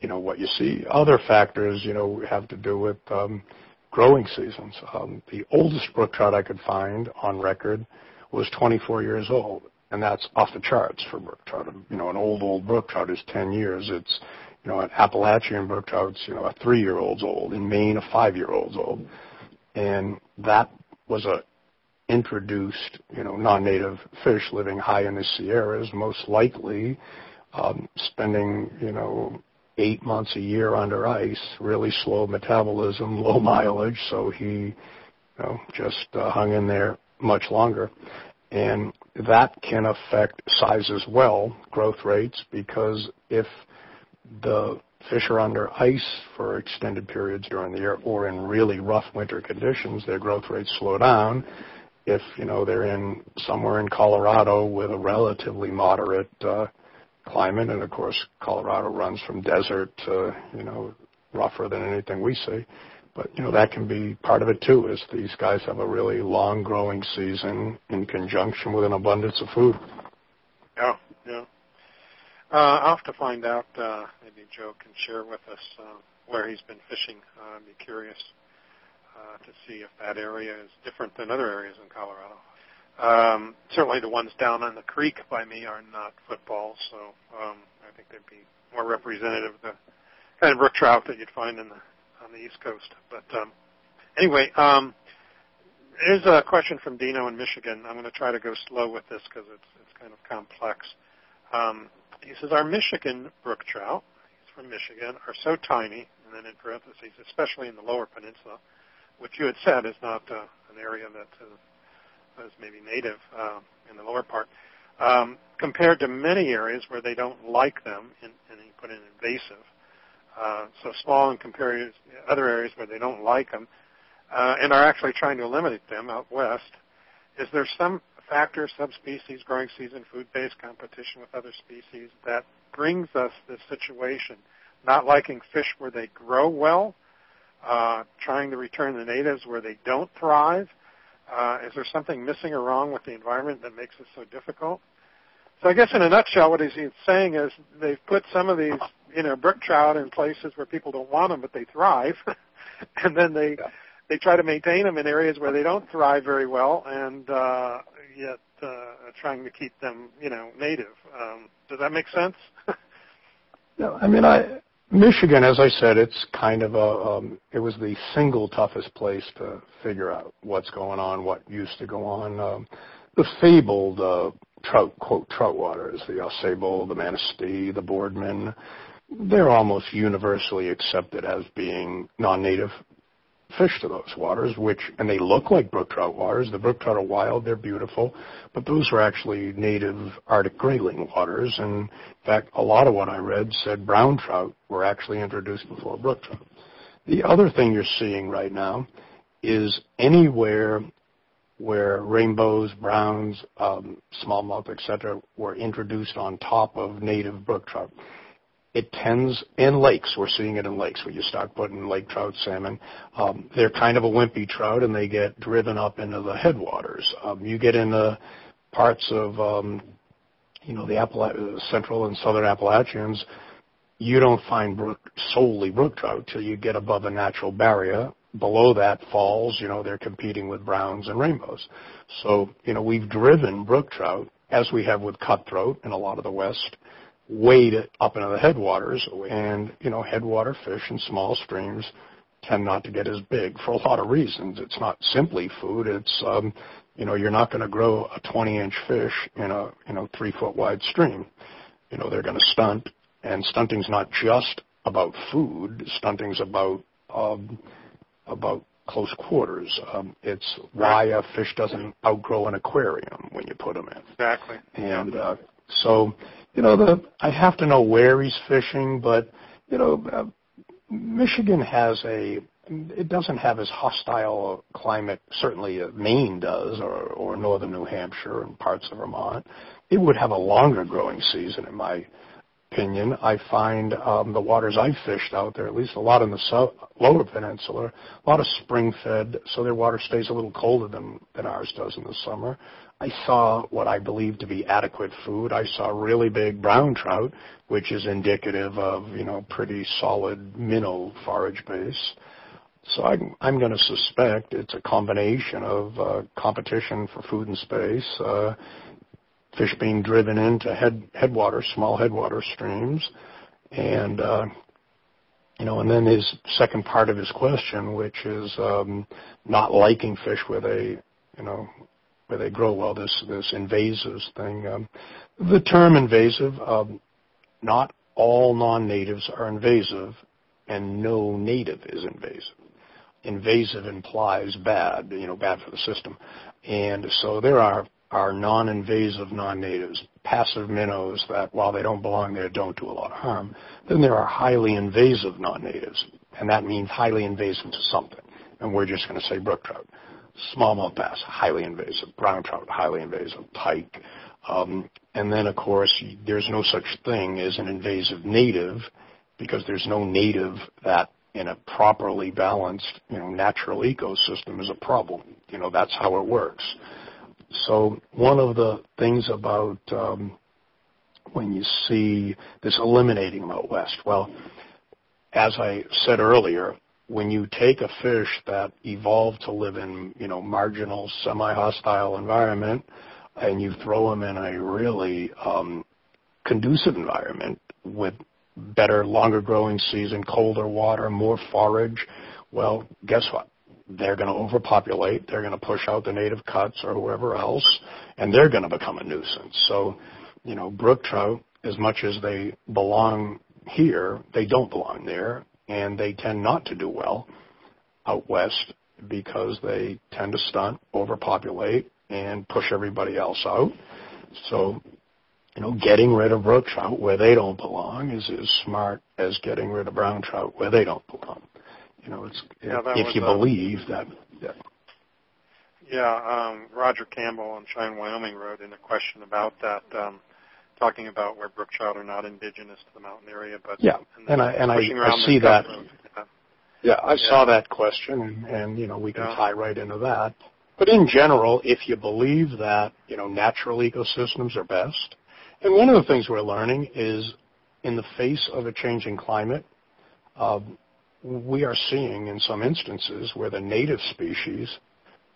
you know what you see. Other factors, you know, have to do with um, growing seasons. Um, the oldest brook trout I could find on record was 24 years old, and that's off the charts for brook trout. You know, an old old brook trout is 10 years. It's you know, an Appalachian brook trout's you know a three-year-old's old. In Maine, a five-year-old's old, and that was a introduced you know non-native fish living high in the Sierras, most likely um, spending you know eight months a year under ice, really slow metabolism, *laughs* low mileage, so he you know, just uh, hung in there much longer. And that can affect size as well, growth rates, because if the fish are under ice for extended periods during the year or in really rough winter conditions, their growth rates slow down. If, you know, they're in somewhere in Colorado with a relatively moderate uh, climate, and of course Colorado runs from desert to, you know, rougher than anything we see. But you know that can be part of it too. Is these guys have a really long growing season in conjunction with an abundance of food. Yeah, yeah. Uh, I'll have to find out. Uh, maybe Joe can share with us uh, where he's been fishing. Uh, I'd be curious uh, to see if that area is different than other areas in Colorado. Um, certainly, the ones down on the creek by me are not footballs, so um, I think they'd be more representative of the kind of brook trout that you'd find in the on the East Coast. But um, anyway, um, here's a question from Dino in Michigan. I'm going to try to go slow with this because it's it's kind of complex. Um, he says our Michigan brook trout, he's from Michigan, are so tiny, and then in parentheses, especially in the lower peninsula, which you had said is not uh, an area that uh, is maybe native uh, in the lower part, um, compared to many areas where they don't like them, and, and he put in invasive. Uh, so small in comparison to other areas where they don't like them, uh, and are actually trying to eliminate them out west. Is there some factor, subspecies, growing season, food-based competition with other species that brings us this situation, not liking fish where they grow well, uh, trying to return the natives where they don't thrive? Uh, is there something missing or wrong with the environment that makes it so difficult? So I guess in a nutshell, what he's saying is they've put some of these you know brook trout in places where people don't want them, but they thrive, *laughs* and then they yeah. they try to maintain them in areas where they don't thrive very well, and uh, yet uh, trying to keep them you know native. Um, does that make sense? *laughs* no, I mean I. Michigan, as I said, it's kind of a, um, it was the single toughest place to figure out what's going on, what used to go on. Um, the fabled uh, trout, quote, trout waters, the Au the Manistee, the Boardman, they're almost universally accepted as being non-native fish to those waters, which and they look like brook trout waters. The brook trout are wild; they're beautiful, but those are actually native Arctic grayling waters. And in fact, a lot of what I read said brown trout were actually introduced before brook trout. The other thing you're seeing right now is anywhere where rainbows, browns, um, smallmouth, etc., were introduced on top of native brook trout it tends in lakes. We're seeing it in lakes where you start putting lake trout, salmon. Um, they're kind of a wimpy trout, and they get driven up into the headwaters. Um, you get into parts of um, you know the Appala- central and southern Appalachians. You don't find brook, solely brook trout till you get above a natural barrier. Below that falls, you know, they're competing with browns and rainbows. So, you know, we've driven brook trout, as we have with cutthroat in a lot of the West, wade up into the headwaters, and you know headwater fish in small streams tend not to get as big for a lot of reasons. It's not simply food. It's um, you know you're not going to grow a 20-inch fish in a you know three foot wide stream. You know they're going to stunt, and stunting's not just about food. Stunting's about um, about close quarters. Um, it's why a fish doesn't outgrow an aquarium when you put them in. Exactly. And uh, so you know, the I have to know where he's fishing, but you know, uh, Michigan has a it doesn't have as hostile a climate. Certainly, uh, Maine does, or or northern New Hampshire and parts of Vermont. It would have a longer growing season, in my opinion. I find um, the waters I've fished out there, at least a lot in the so- lower peninsula, a lot of spring fed, so their water stays a little colder than than ours does in the summer. I saw what I believe to be adequate food. I saw really big brown trout, which is indicative of, you know, pretty solid minnow forage base. So I'm, I'm going to suspect it's a combination of uh, competition for food and space, uh, fish being driven into head headwater, small headwater streams, and uh, you know, and then his second part of his question, which is um, not liking fish with a you know, where they grow well, this this invasives thing. Um, the term invasive, um, not all non-natives are invasive and no native is invasive. Invasive implies bad, you know, bad for the system. And so there are, are non-invasive non-natives, passive minnows that while they don't belong there don't do a lot of harm. Then there are highly invasive non-natives, and that means highly invasive to something. And we're just going to say brook trout. Smallmouth bass, highly invasive. Brown trout, highly invasive. Pike. Um, and then, of course, there's no such thing as an invasive native because there's no native that in a properly balanced, you know, natural ecosystem is a problem. You know, that's how it works. So one of the things about um, when you see this eliminating them out west, well, as I said earlier, when you take a fish that evolved to live in, you know, marginal, semi-hostile environment, and you throw them in a really um, conducive environment with better, longer growing season, colder water, more forage, well, guess what? They're going to overpopulate. They're going to push out the native cuts or whoever else, and they're going to become a nuisance. So, you know, brook trout, as much as they belong here, they don't belong there, and they tend not to do well out west because they tend to stunt, overpopulate, and push everybody else out. So you know, getting rid of brook trout where they don't belong is as smart as getting rid of brown trout where they don't belong. You know, it's yeah, if you a, believe that. Yeah, yeah um, Roger Campbell on Cheyenne, Wyoming wrote in a question about that, um, talking about where brook trout are not indigenous to the mountain area, but yeah, and, and I and I, I see that. yeah. yeah, I yeah. saw that question, and, and you know, we can yeah. tie right into that. But in general, if you believe that you know natural ecosystems are best, and one of the things we're learning is in the face of a changing climate, uh, we are seeing in some instances where the native species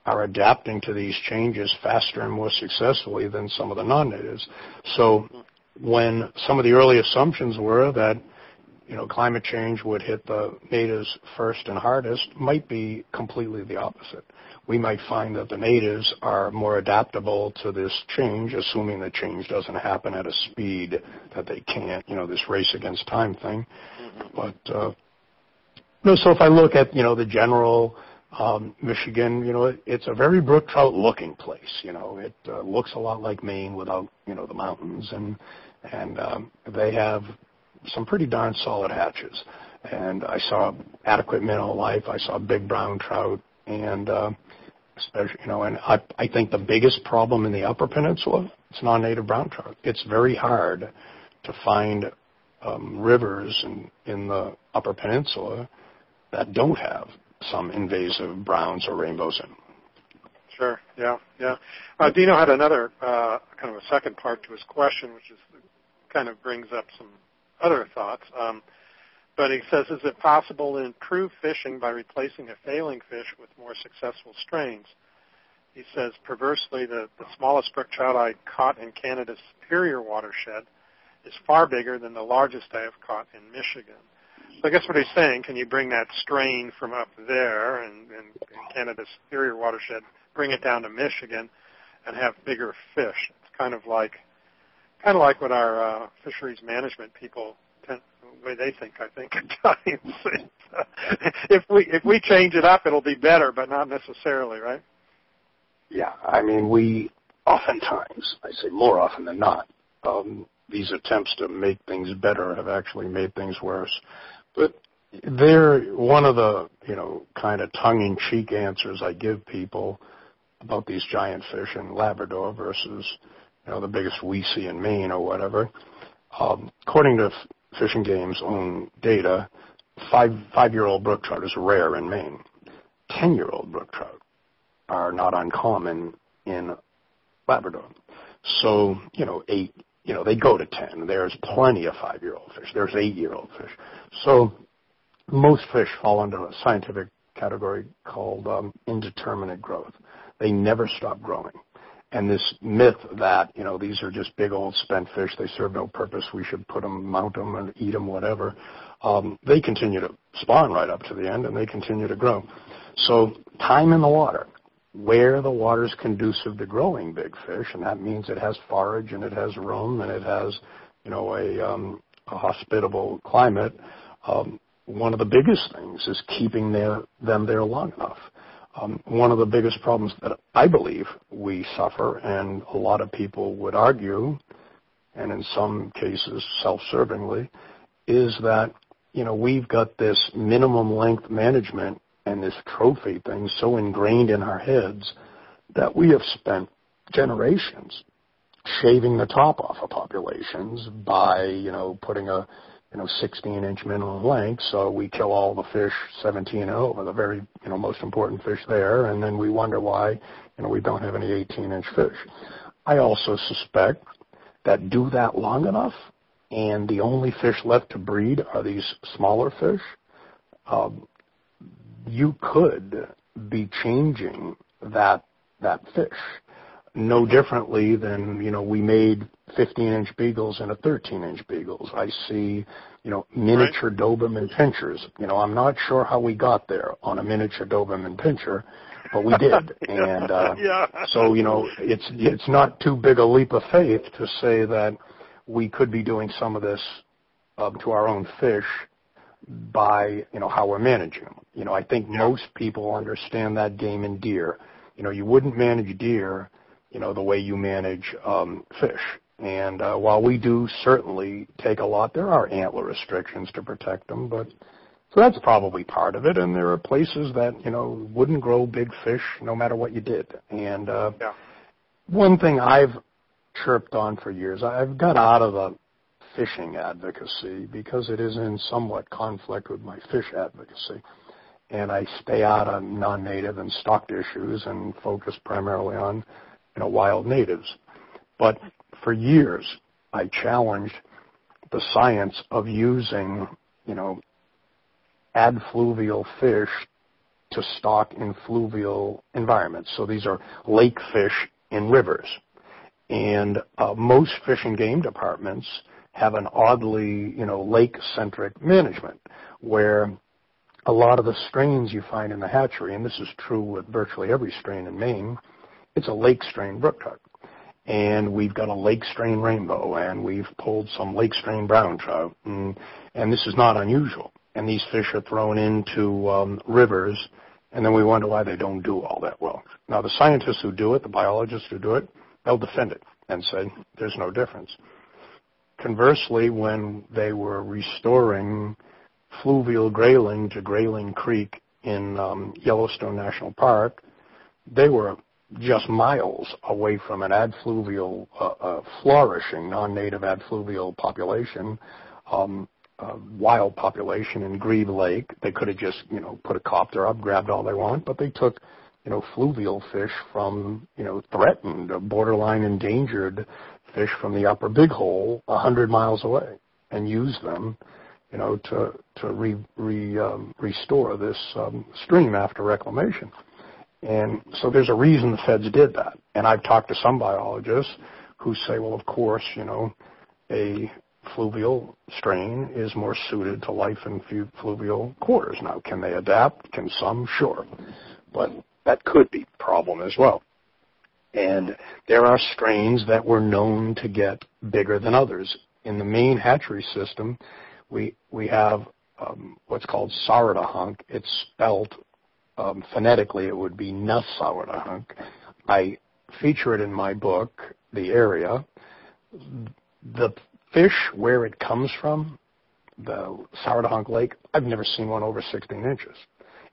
are adapting to these changes faster and more successfully than some of the non-natives. So when some of the early assumptions were that you know climate change would hit the natives first and hardest might be completely the opposite we might find that the natives are more adaptable to this change, assuming the change doesn't happen at a speed that they can't, you know, this race against time thing. Mm-hmm. But, uh, know, so if I look at, you know, the general um, Michigan, you know, it, it's a very brook trout looking place. You know, it uh, looks a lot like Maine without, you know, the mountains, and and um, they have some pretty darn solid hatches. And I saw adequate minnow life. I saw big brown trout, and uh, especially, you know, and I, I think the biggest problem in the Upper Peninsula is non-native brown trout. It's very hard to find um, rivers in, in the Upper Peninsula that don't have some invasive browns or rainbows in. Sure. Yeah. Yeah. Uh, Dino had another uh, kind of a second part to his question, which is kind of brings up some other thoughts. Um, but he says, is it possible to improve fishing by replacing a failing fish with more successful strains? He says, perversely, the, the smallest brook trout I caught in Canada's Superior watershed is far bigger than the largest I have caught in Michigan. So I guess what he's saying, can you bring that strain from up there and in Canada's Superior watershed, bring it down to Michigan, and have bigger fish? It's kind of like, kind of like what our uh, fisheries management people tend, the way they think, I think, *laughs* at times. *laughs* if we if we change it up, it'll be better, but not necessarily, right? Yeah, I mean, we oftentimes, I say more often than not, um, these attempts to make things better have actually made things worse. But they're one of the, you know, kind of tongue-in-cheek answers I give people about these giant fish in Labrador versus, you know, the biggest we see in Maine or whatever. Um, according to Fish and Game's own data, five five year old brook trout is rare in Maine. Ten year old brook trout are not uncommon in Labrador. So, you know, eight you know, they go to ten. There's plenty of five year old fish. There's eight year old fish. So most fish fall under a scientific category called um, indeterminate growth. They never stop growing and this myth that you know these are just big old spent fish they serve no purpose we should put them mount them and eat them whatever um, they continue to spawn right up to the end and they continue to grow so time in the water where the water is conducive to growing big fish and that means it has forage and it has room and it has you know a um, a hospitable climate, um, one of the biggest things is keeping their, them there long enough. Um, one of the biggest problems that I believe we suffer, and a lot of people would argue, and in some cases self-servingly, is that you know we've got this minimum length management and this trophy thing so ingrained in our heads that we have spent generations shaving the top off of populations by you know putting a you know, 16 inch minimum length. So we kill all the fish 17 and over, the very, you know, most important fish there. And then we wonder why, you know, we don't have any 18 inch fish. I also suspect that do that long enough and the only fish left to breed are these smaller fish, um, you could be changing that, that fish no differently than you know we made 15 inch beagles and a 13 inch beagles. I see you know miniature right. Doberman pinschers. You know I'm not sure how we got there on a miniature Doberman pinscher, but we did. *laughs* and uh, yeah. so you know it's it's not too big a leap of faith to say that we could be doing some of this um, to our own fish by you know how we're managing them. You know I think most people understand that game in deer. You know you wouldn't manage deer you know, the way you manage um, fish. And uh, while we do certainly take a lot, there are antler restrictions to protect them, but so that's probably part of it. And there are places that you know wouldn't grow big fish no matter what you did. And uh, yeah. one thing I've chirped on for years, I've got out of the fishing advocacy because it is in somewhat conflict with my fish advocacy. And I stay out of non-native and stocked issues and focus primarily on you know, wild natives. But for years, I challenged the science of using, you know, adfluvial fish to stock in fluvial environments. So these are lake fish in rivers. And uh, most fish and game departments have an oddly, you know, lake-centric management where a lot of the strains you find in the hatchery, and this is true with virtually every strain in Maine, it's a lake strain brook trout. And we've got a lake strain rainbow, and we've pulled some lake strain brown trout, and, and this is not unusual. And these fish are thrown into um, rivers, and then we wonder why they don't do all that well. Now, the scientists who do it, the biologists who do it, they'll defend it and say there's no difference. Conversely, when they were restoring fluvial grayling to Grayling Creek in um, Yellowstone National Park, they were just miles away from an adfluvial, uh, uh, flourishing non-native adfluvial population, um, uh, wild population in Grebe Lake. They could have just, you know, put a copter up, grabbed all they want, but they took, you know, fluvial fish from, you know, threatened, borderline endangered fish from the upper Big Hole a hundred miles away and use them, you know, to to re, re um, restore this um, stream after reclamation. And so there's a reason the feds did that. And I've talked to some biologists who say, well, of course, you know, a fluvial strain is more suited to life in fluvial quarters. Now, can they adapt? Can some? Sure. But that could be a problem as well. And there are strains that were known to get bigger than others. In the main hatchery system, we, we have um, what's called Sourdnahunk. It's spelled um, phonetically it would be Nussauerhunk. I feature it in my book, The Area. The fish, where it comes from, the Sourdnahunk Lake, I've never seen one over 16 inches.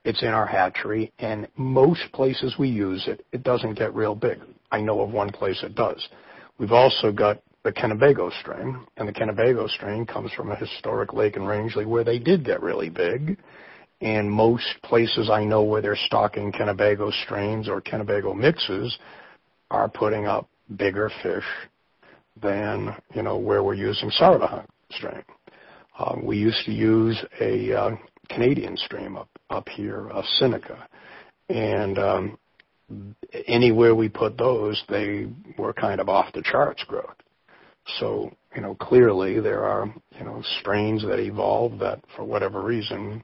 It's in our hatchery, and most places we use it, it doesn't get real big. I know of one place it does. We've also got the Kennebago strain, and the Kennebago strain comes from a historic lake in Rangeley where they did get really big and most places I know where they're stocking Kennebago strains or Kennebago mixes are putting up bigger fish than you know where we're using Sourdnahunk strain. Um, we used to use a uh, Canadian stream up up here, of Seneca, and um, anywhere we put those, they were kind of off the charts growth. So you know clearly there are you know strains that evolve that for whatever reason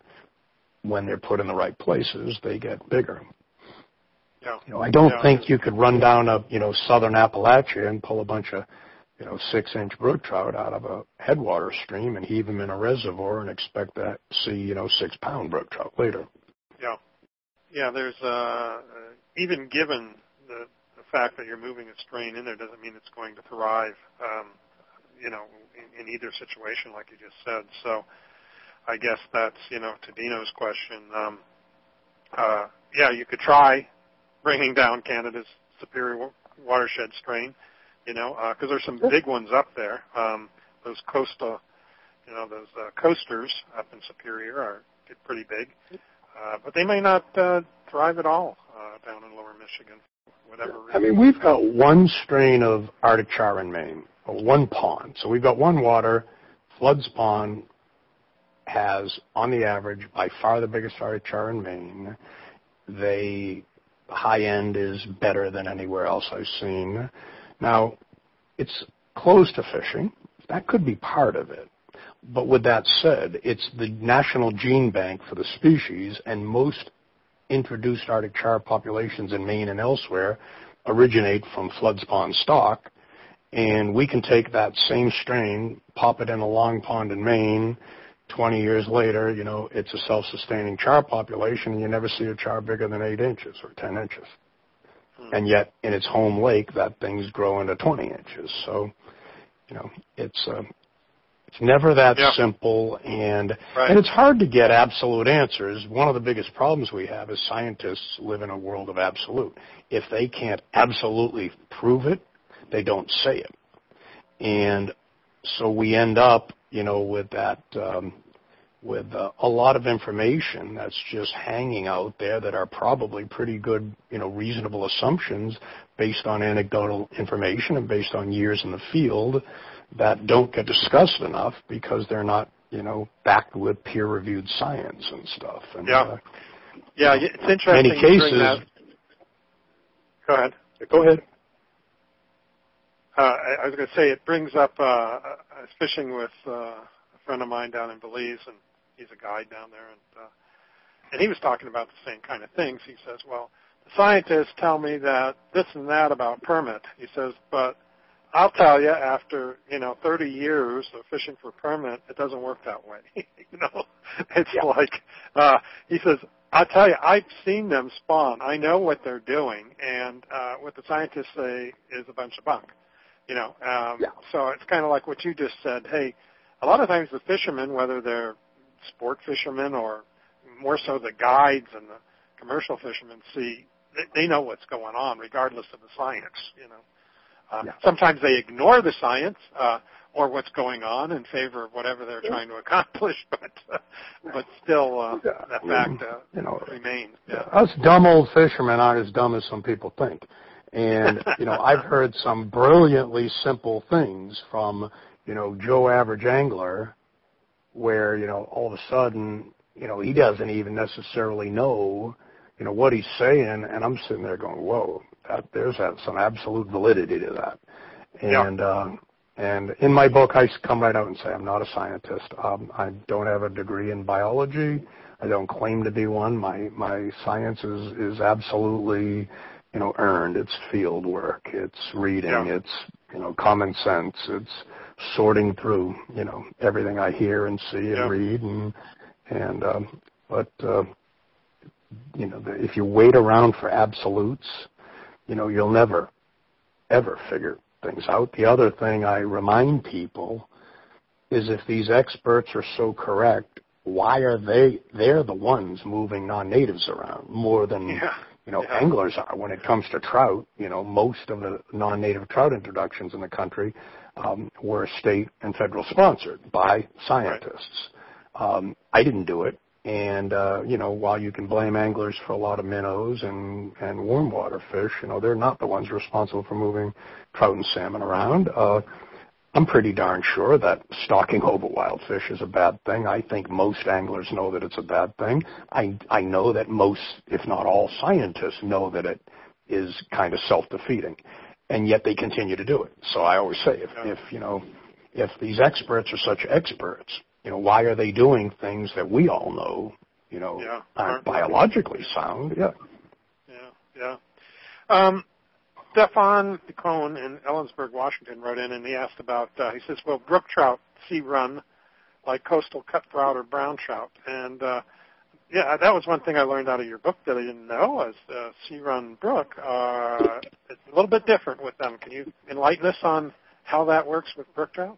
when they're put in the right places, they get bigger. Yeah. You know, I don't yeah. think you could run down a you know southern Appalachia and pull a bunch of you know, six inch brook trout out of a headwater stream and heave them in a reservoir and expect to see, you know, six pound brook trout later. Yeah. Yeah, there's, uh, even given the, the fact that you're moving a strain in there doesn't mean it's going to thrive, um, you know, in, in either situation, like you just said. So I guess that's, you know, to Dino's question, um, uh, yeah, you could try bringing down Canada's superior watershed strain, you know, because uh, there's some big ones up there. Um, those coastal, you know, those uh, coasters up in Superior are get pretty big, uh, but they may not uh, thrive at all uh, down in Lower Michigan, whatever. Reason. I mean, we've got one strain of Arctic char in Maine, or one pond. So we've got one water. Floods Pond has, on the average, by far the biggest Arctic char in Maine. They the high end is better than anywhere else I've seen. Now, it's closed to fishing. That could be part of it. But with that said, it's the national gene bank for the species, and most introduced Arctic char populations in Maine and elsewhere originate from Floods Pond stock. And we can take that same strain, pop it in a long pond in Maine, 20 years later, you know, it's a self-sustaining char population, and you never see a char bigger than 8 inches or 10 inches. Hmm. And yet, in its home lake, that thing's growing to 20 inches. So, you know, it's uh, it's never that yeah. simple, and right. and it's hard to get absolute answers. One of the biggest problems we have is scientists live in a world of absolute. If they can't absolutely prove it, they don't say it, and so we end up you know, with that, um, with uh, a lot of information that's just hanging out there that are probably pretty good, you know, reasonable assumptions based on anecdotal information and based on years in the field that don't get discussed enough because they're not, you know, backed with peer-reviewed science and stuff. And, yeah. Uh, yeah, it's interesting. Many cases. That. Go ahead. Go ahead. Uh, I, I was going to say it brings up. Uh, I was fishing with uh, a friend of mine down in Belize, and he's a guide down there, and uh, and he was talking about the same kind of things. He says, "Well, the scientists tell me that this and that about permit." He says, "But I'll tell you, after you know 30 years of fishing for permit, it doesn't work that way. *laughs* you know, *laughs* it's yeah. like uh, he says." I'll tell you, I've seen them spawn. I know what they're doing, and uh, what the scientists say is a bunch of bunk. You know, um, yeah. so it's kind of like what you just said. Hey, a lot of times the fishermen, whether they're sport fishermen or more so the guides and the commercial fishermen, see they, they know what's going on regardless of the science. You know, uh, yeah. sometimes they ignore the science uh, or what's going on in favor of whatever they're trying to accomplish, *laughs* but uh, but still uh, yeah. that fact uh, you know, remains. Yeah. Us dumb old fishermen aren't as dumb as some people think. And, *laughs* you know, I've heard some brilliantly simple things from, you know, Joe Average Angler where, you know, all of a sudden, you know, he doesn't even necessarily know, you know, what he's saying. And I'm sitting there going, whoa, that, there's that, some absolute validity to that. And, yeah. uh, and in my book, I come right out and say I'm not a scientist. Um, I don't have a degree in biology. I don't claim to be one. My my science is is absolutely you know, earned. It's field work. It's reading. Yeah. It's, you know, common sense. It's sorting through, you know, everything I hear and see and yeah. read and, and, um, but, uh, you know, if you wait around for absolutes, you know, you'll never, ever figure things out. The other thing I remind people is if these experts are so correct, why are they, they're the ones moving non-natives around more than, yeah you know, yeah. anglers are. When it comes to trout, you know, most of the non-native trout introductions in the country um, were state and federal sponsored by scientists. Right. Um, I didn't do it, and uh, you know, while you can blame anglers for a lot of minnows and and warm water fish, you know, they're not the ones responsible for moving trout and salmon around. Uh, I'm pretty darn sure that stocking over wild fish is a bad thing. I think most anglers know that it's a bad thing. I I know that most, if not all, scientists know that it is kind of self-defeating, and yet they continue to do it. So I always say, if if you know, if these experts are such experts, you know, why are they doing things that we all know, you know, yeah. aren't biologically sound? Yeah. Yeah, yeah. Um, Stefan Cohn in Ellensburg, Washington, wrote in and he asked about. Uh, he says, "Well, brook trout sea run like coastal cutthroat or brown trout?" And uh, yeah, that was one thing I learned out of your book that I didn't know. As uh, sea run brook, uh, it's a little bit different with them. Can you enlighten us on how that works with brook trout?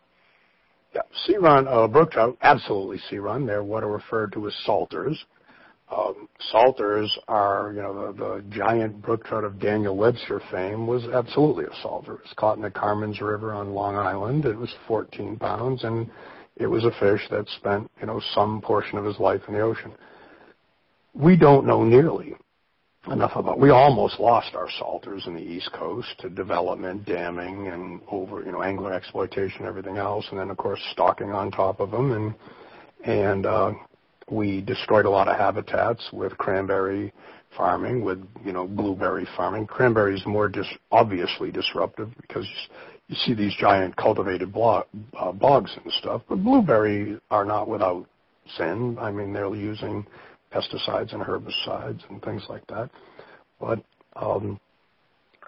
Yeah, sea run, uh, brook trout, absolutely sea run. They're what are referred to as salters. Um, salters are, you know, the, the giant brook trout of Daniel Webster fame was absolutely a salter. It was caught in the Carmans River on Long Island. It was 14 pounds, and it was a fish that spent, you know, some portion of his life in the ocean. We don't know nearly enough about. We almost lost our salters in the East Coast to development, damming, and over, you know, angler exploitation, everything else, and then of course stocking on top of them, and and uh, we destroyed a lot of habitats with cranberry farming, with you know blueberry farming. Cranberry is more dis- obviously disruptive because you see these giant cultivated blo- uh, bogs and stuff. But blueberry are not without sin. I mean, they're using pesticides and herbicides and things like that. But um,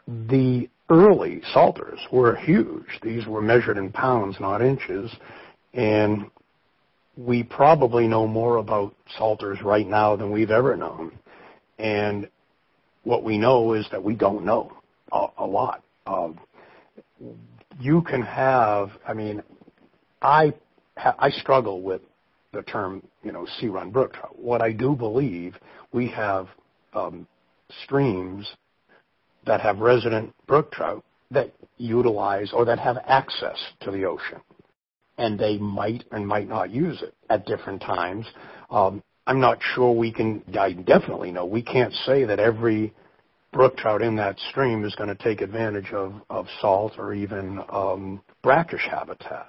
the early salters were huge. These were measured in pounds, not inches, and we probably know more about salters right now than we've ever known. And what we know is that we don't know a, a lot. Uh, you can have, I mean, I I struggle with the term, you know, sea run brook trout. What I do believe, we have um, streams that have resident brook trout that utilize or that have access to the ocean and they might and might not use it at different times. Um, I'm not sure we can, I definitely know, we can't say that every brook trout in that stream is going to take advantage of, of salt or even um, brackish habitat.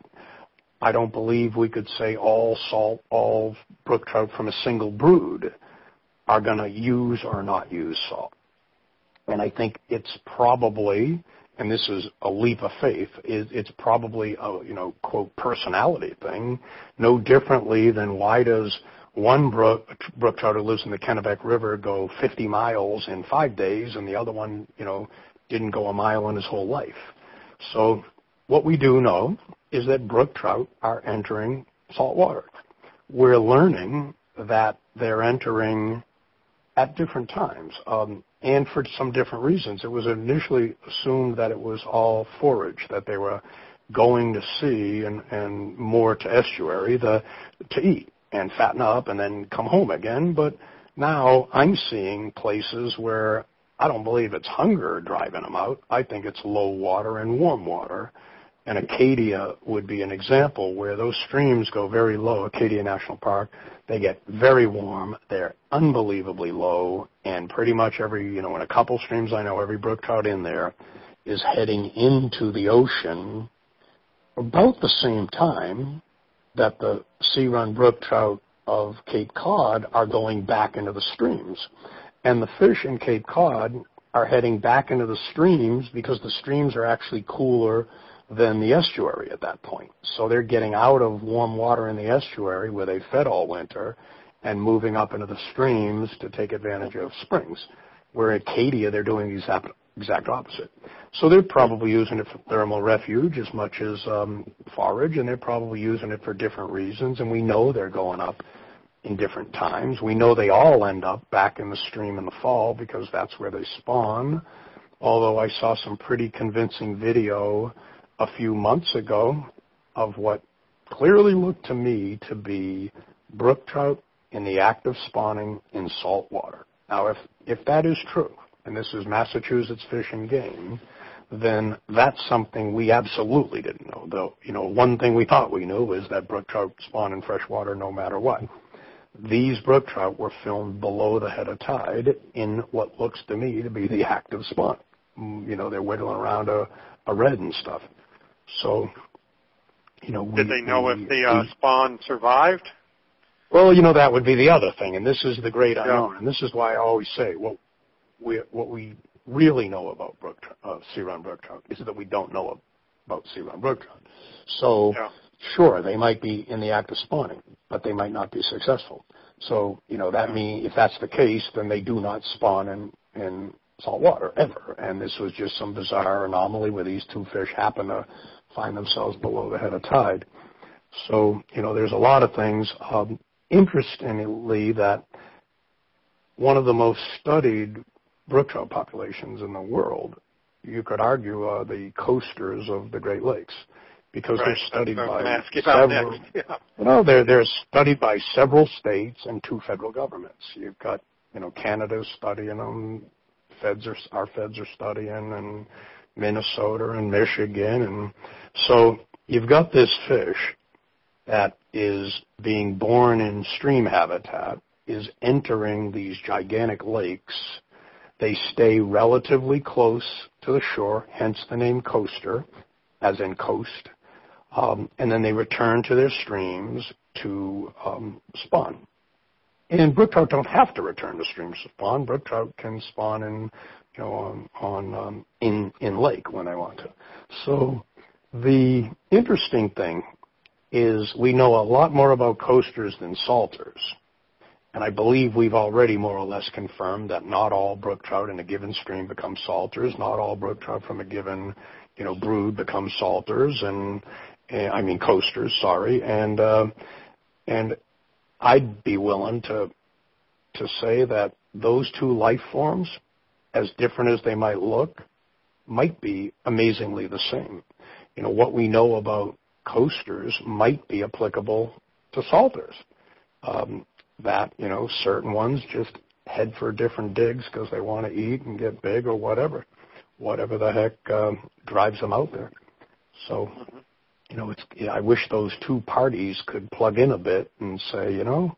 I don't believe we could say all salt, all brook trout from a single brood are going to use or not use salt. And I think it's probably and this is a leap of faith, it's probably a you know quote personality thing, no differently than why does one brook brook trout who lives in the Kennebec River go 50 miles in five days, and the other one you know didn't go a mile in his whole life. So what we do know is that brook trout are entering salt water. We're learning that they're entering at different times. Um, and for some different reasons. It was initially assumed that it was all forage, that they were going to sea and, and more to estuary the, to eat and fatten up and then come home again. But now I'm seeing places where I don't believe it's hunger driving them out. I think it's low water and warm water. And Acadia would be an example where those streams go very low, Acadia National Park, they get very warm. They're unbelievably low, and pretty much every, you know, in a couple streams I know, every brook trout in there is heading into the ocean about the same time that the sea run brook trout of Cape Cod are going back into the streams. And the fish in Cape Cod are heading back into the streams because the streams are actually cooler than the estuary at that point. So they're getting out of warm water in the estuary where they fed all winter and moving up into the streams to take advantage of springs. Where at Acadia, they're doing the exact, exact opposite. So they're probably using it for thermal refuge as much as um, forage, and they're probably using it for different reasons. And we know they're going up in different times. We know they all end up back in the stream in the fall because that's where they spawn. Although I saw some pretty convincing video a few months ago of what clearly looked to me to be brook trout in the act of spawning in salt water. Now, if, if that is true, and this is Massachusetts Fish and Game, then that's something we absolutely didn't know. Though, you know, one thing we thought we knew is that brook trout spawn in fresh water no matter what. These brook trout were filmed below the head of tide in what looks to me to be the act of spawn. Mm, you know, they're wiggling around a, a redd and stuff. So, you know, we, did they know we, if the uh, spawn survived? Well, you know that would be the other thing, and this is the great unknown, yeah. and this is why I always say what we what we really know about brook uh, sea run brook trout is that we don't know about sea run brook trout. So, yeah. sure, they might be in the act of spawning, but they might not be successful. So, you know, that mean if that's the case, then they do not spawn in in salt water ever. And this was just some bizarre anomaly where these two fish happen to find themselves below the head of tide. So, you know, there's a lot of things. Um, interestingly, that one of the most studied brook trout populations in the world, you could argue, are the coasters of the Great Lakes because right. they're studied by several. *laughs* Yeah. Well, they're they're studied by several states and two federal governments. You've got you know Canada's studying them, feds are our feds are studying, and Minnesota and Michigan, and so you've got this fish that is being born in stream habitat is entering these gigantic lakes. They stay relatively close to the shore, hence the name coaster, as in coast. Um, and then they return to their streams to um, spawn. And brook trout don't have to return to streams to spawn. Brook trout can spawn in, you know, on, on um, in in lake when they want to. So the interesting thing is we know a lot more about coasters than salters. And I believe we've already more or less confirmed that not all brook trout in a given stream become salters. Not all brook trout from a given, you know, brood become salters, and, and I mean coasters. Sorry, and uh, and I'd be willing to to say that those two life forms, as different as they might look, might be amazingly the same. You know, what we know about coasters might be applicable to salters. Um, that you know, certain ones just head for different digs because they want to eat and get big or whatever, whatever the heck um, drives them out there. So, you know, it's I wish those two parties could plug in a bit and say, you know,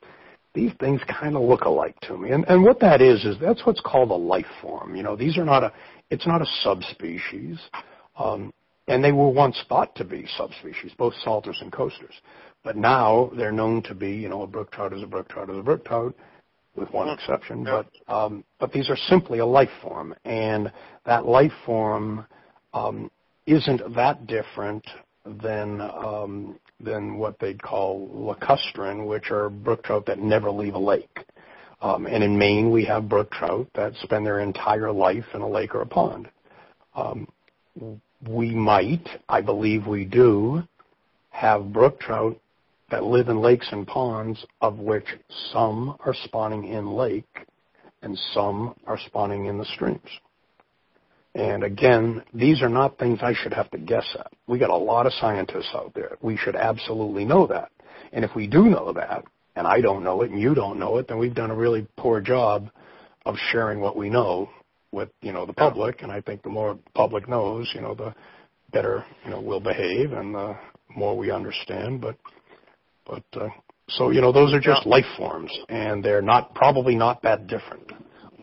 these things kind of look alike to me. And and what that is is that's what's called a life form. You know, these are not a it's not a subspecies. Um, and they were once thought to be subspecies, both salters and coasters. But now they're known to be, you know, a brook trout is a brook trout is a brook trout, with one exception. But um, but these are simply a life form, and that life form um, isn't that different than um, than what they'd call lacustrine, which are brook trout that never leave a lake. Um, and in Maine, we have brook trout that spend their entire life in a lake or a pond. Um, we might, I believe we do, have brook trout that live in lakes and ponds, of which some are spawning in lake and some are spawning in the streams. And again, these are not things I should have to guess at. We got a lot of scientists out there. We should absolutely know that. And if we do know that, and I don't know it and you don't know it, then we've done a really poor job of sharing what we know with you know the public, and I think the more the public knows, you know, the better you know we'll behave, and the more we understand. But but uh, so you know those are just yeah. life forms, and they're not probably not that different.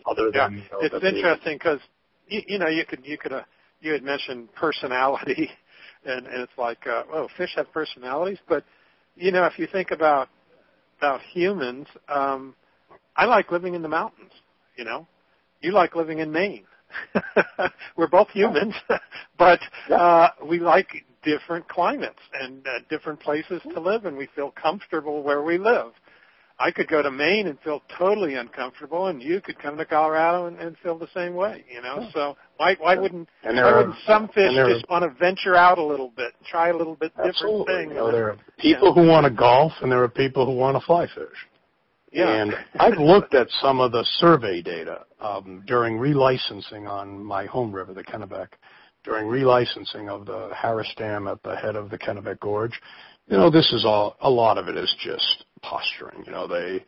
Other yeah. you know, it's interesting because you, you know you could you could uh, you had mentioned personality, *laughs* and and it's like uh, oh fish have personalities, but you know if you think about about humans, um, I like living in the mountains. You know, you like living in Maine. *laughs* We're both humans, *laughs* but uh, we like different climates and uh, different places to live, and we feel comfortable where we live. I could go to Maine and feel totally uncomfortable, and you could come to Colorado and, and feel the same way. You know, so why why wouldn't and why wouldn't some fish just want to venture out a little bit, try a little bit different absolutely. thing? You know, there are people who want to golf, and there are people who want to fly fish. Yeah. And I've looked at some of the survey data um, during relicensing on my home river, the Kennebec, during relicensing of the Harris Dam at the head of the Kennebec Gorge. You know, this is all, a lot of it is just posturing. You know, they,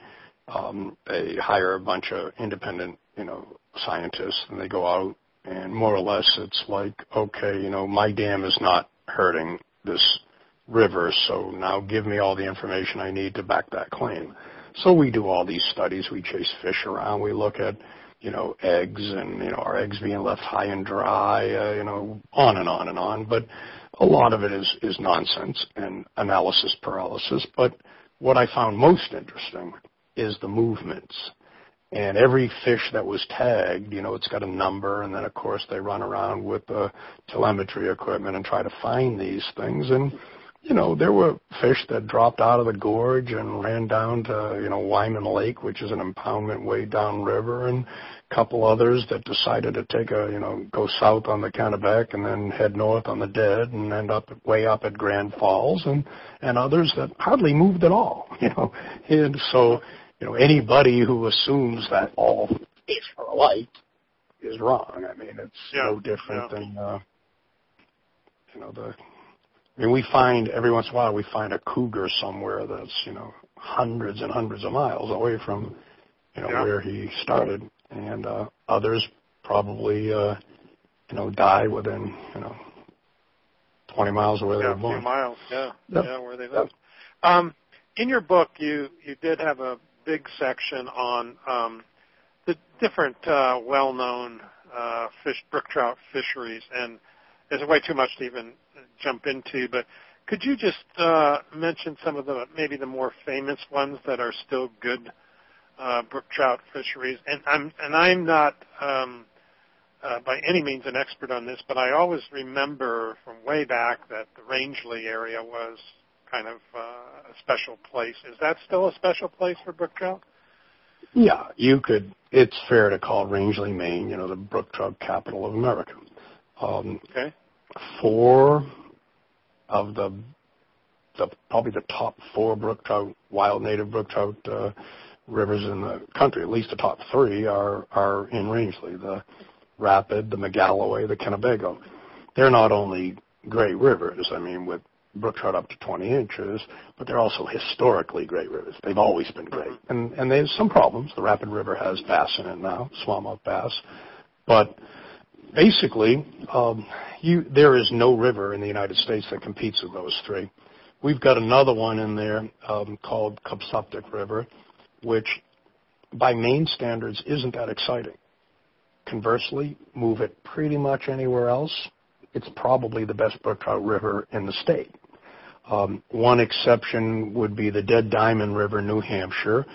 um, they hire a bunch of independent, you know, scientists and they go out and more or less it's like, okay, you know, my dam is not hurting this river, so now give me all the information I need to back that claim. So we do all these studies. We chase fish around. We look at, you know, eggs and, you know, our eggs being left high and dry, uh, you know, on and on and on. But a lot of it is, is nonsense and analysis paralysis. But what I found most interesting is the movements. And every fish that was tagged, you know, it's got a number, and then of course they run around with the telemetry equipment and try to find these things. And you know, there were fish that dropped out of the gorge and ran down to, you know, Wyman Lake, which is an impoundment way downriver, and a couple others that decided to take a, you know, go south on the Kennebec and then head north on the Dead and end up way up at Grand Falls, and and others that hardly moved at all, *laughs* you know, and so, you know, anybody who assumes that all fish are alike is wrong. I mean, it's yeah. no different yeah. than, uh, you know, the I mean, we find every once in a while we find a cougar somewhere that's you know hundreds and hundreds of miles away from you know yeah. where he started, and uh, others probably uh, you know die within you know 20 miles where yeah, they were born. Few miles, yeah, yep. yeah, where they live. Yep. Um, in your book, you you did have a big section on um, the different uh, well-known uh, fish brook trout fisheries, and there's way too much to even jump into, but could you just uh, mention some of the maybe the more famous ones that are still good uh, brook trout fisheries? And I'm and I'm not um, uh, by any means an expert on this, but I always remember from way back that the Rangeley area was kind of uh, a special place. Is that still a special place for brook trout? Yeah, you could. It's fair to call Rangeley, Maine, you know, the brook trout capital of America. Um, okay. Four of the the probably the top four brook trout, wild native brook trout uh, rivers in the country. At least the top three are are in Rangeley: the Rapid, the Magalloway, the Kennebago. They're not only great rivers. I mean, with brook trout up to 20 inches, but they're also historically great rivers. They've always been great, and and there's some problems. The Rapid River has bass in it now, smallmouth bass, but basically, um, you, there is no river in the United States that competes with those three. We've got another one in there um, called Cupsuptic River, which by Maine standards isn't that exciting. Conversely, move it pretty much anywhere else, it's probably the best brook trout river in the state. Um, one exception would be the Dead Diamond River, New Hampshire.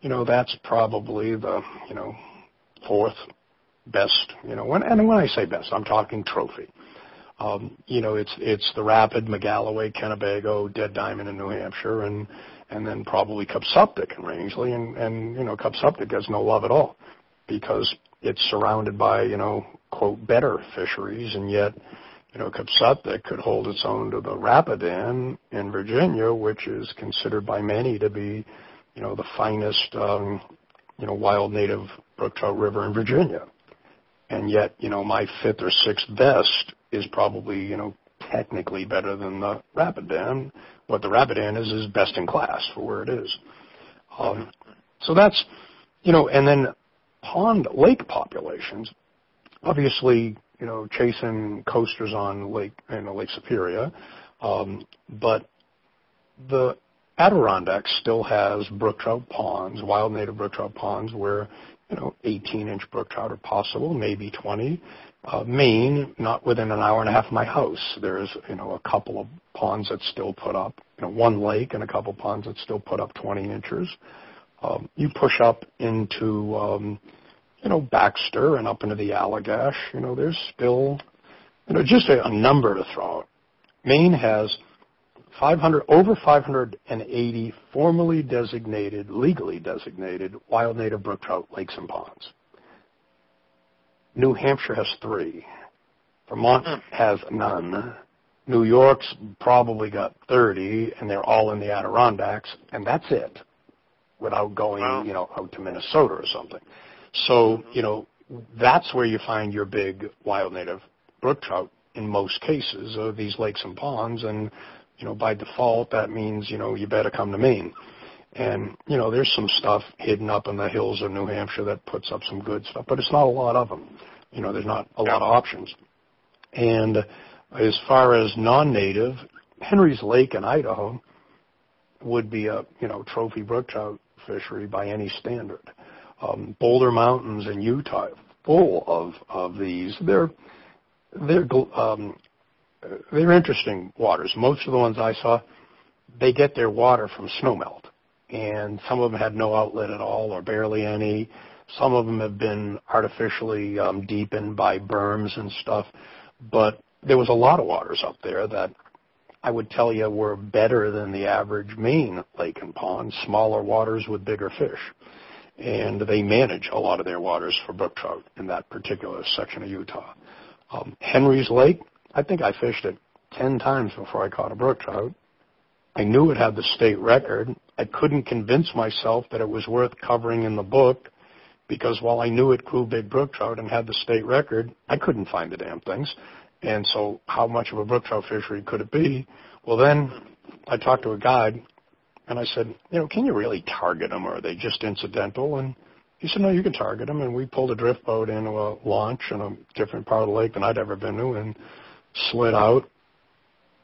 You know, that's probably the, you know, fourth best, you know, when, and when I say best, I'm talking trophy. Um, you know, it's it's the Rapid, Magalloway, Kennebago, Dead Diamond in New Hampshire, and and then probably Cupsuptic in Rangeley, and and you know Cupsuptic has no love at all because it's surrounded by you know quote better fisheries, and yet you know Cupsuptic could hold its own to the Rapidan in Virginia, which is considered by many to be you know the finest um, you know wild native brook trout river in Virginia and yet, you know, my fifth or sixth best is probably, you know, technically better than the Rapidan. What the Rapidan is is best in class for where it is. Um, so that's, you know, and then pond lake populations, obviously, you know, chasing coasters on Lake, you know, Lake Superior, um, but the Adirondack still has brook trout ponds, wild native brook trout ponds, where you know, 18-inch brook trout are possible, maybe 20. Uh, Maine, not within an hour and a half of my house, there's, you know, a couple of ponds that still put up, you know, one lake and a couple ponds that still put up 20 inches. Um, you push up into, um, you know, Baxter and up into the Allagash, you know, there's still, you know, just a, a number to throw out. Maine has 500, over 580 formally designated, legally designated wild native brook trout lakes and ponds. New Hampshire has three. Vermont hmm. has none. New York's probably got 30, and they're all in the Adirondacks, and that's it, without going, wow. you know, out to Minnesota or something. So, mm-hmm. you know, that's where you find your big wild native brook trout in most cases of these lakes and ponds, and you know, by default, that means, you know, you better come to Maine. And, you know, there's some stuff hidden up in the hills of New Hampshire that puts up some good stuff, but it's not a lot of them. You know, there's not a lot of options. And as far as non-native, Henry's Lake in Idaho would be a, you know, trophy brook trout fishery by any standard. Um, Boulder Mountains in Utah, full of, of these. They're, they're um, they're interesting waters. Most of the ones I saw, they get their water from snowmelt, and some of them had no outlet at all or barely any. Some of them have been artificially um, deepened by berms and stuff, but there was a lot of waters up there that I would tell you were better than the average Maine lake and pond, smaller waters with bigger fish. And they manage a lot of their waters for brook trout in that particular section of Utah. Um, Henry's Lake, I think I fished it 10 times before I caught a brook trout. I knew it had the state record. I couldn't convince myself that it was worth covering in the book because while I knew it grew big brook trout and had the state record, I couldn't find the damn things. And so how much of a brook trout fishery could it be? Well, then I talked to a guide and I said, you know, can you really target them or are they just incidental? And he said, no, you can target them. And we pulled a drift boat into a launch in a different part of the lake than I'd ever been to and slid out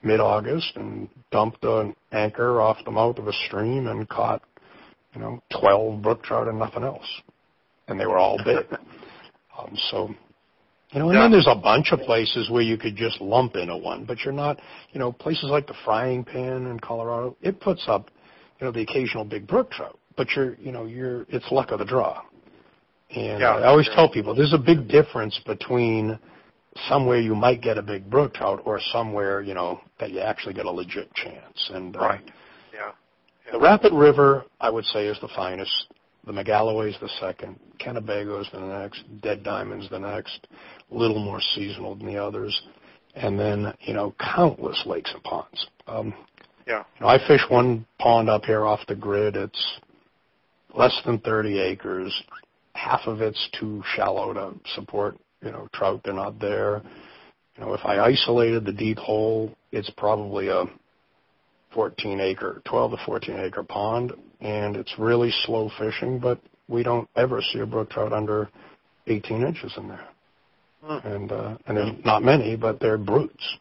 mid-August and dumped an anchor off the mouth of a stream and caught, you know, 12 brook trout and nothing else. And they were all big. *laughs* um, so, you know, and yeah. then there's a bunch of places where you could just lump into one, but you're not, you know, places like the Fryingpan in Colorado, it puts up, you know, the occasional big brook trout, but you're, you know, you're, it's luck of the draw. And yeah, I always sure. tell people there's a big difference between somewhere you might get a big brook trout or somewhere, you know, that you actually get a legit chance. And uh, right. Yeah. yeah. The Rapid River, I would say, is the finest. The Magalloway is the second. Kennebago is the next. Dead Diamond's the next. A little more seasonal than the others. And then, you know, countless lakes and ponds. Um, yeah. You know, I fish one pond up here off the grid. It's less than 30 acres. Half of it's too shallow to support you know, trout, they're not there. You know, if I isolated the deep hole, it's probably a 14 acre, 12 to 14 acre pond, and it's really slow fishing, but we don't ever see a brook trout under 18 inches in there. Hmm. And, uh, and there's not many, but they're brutes.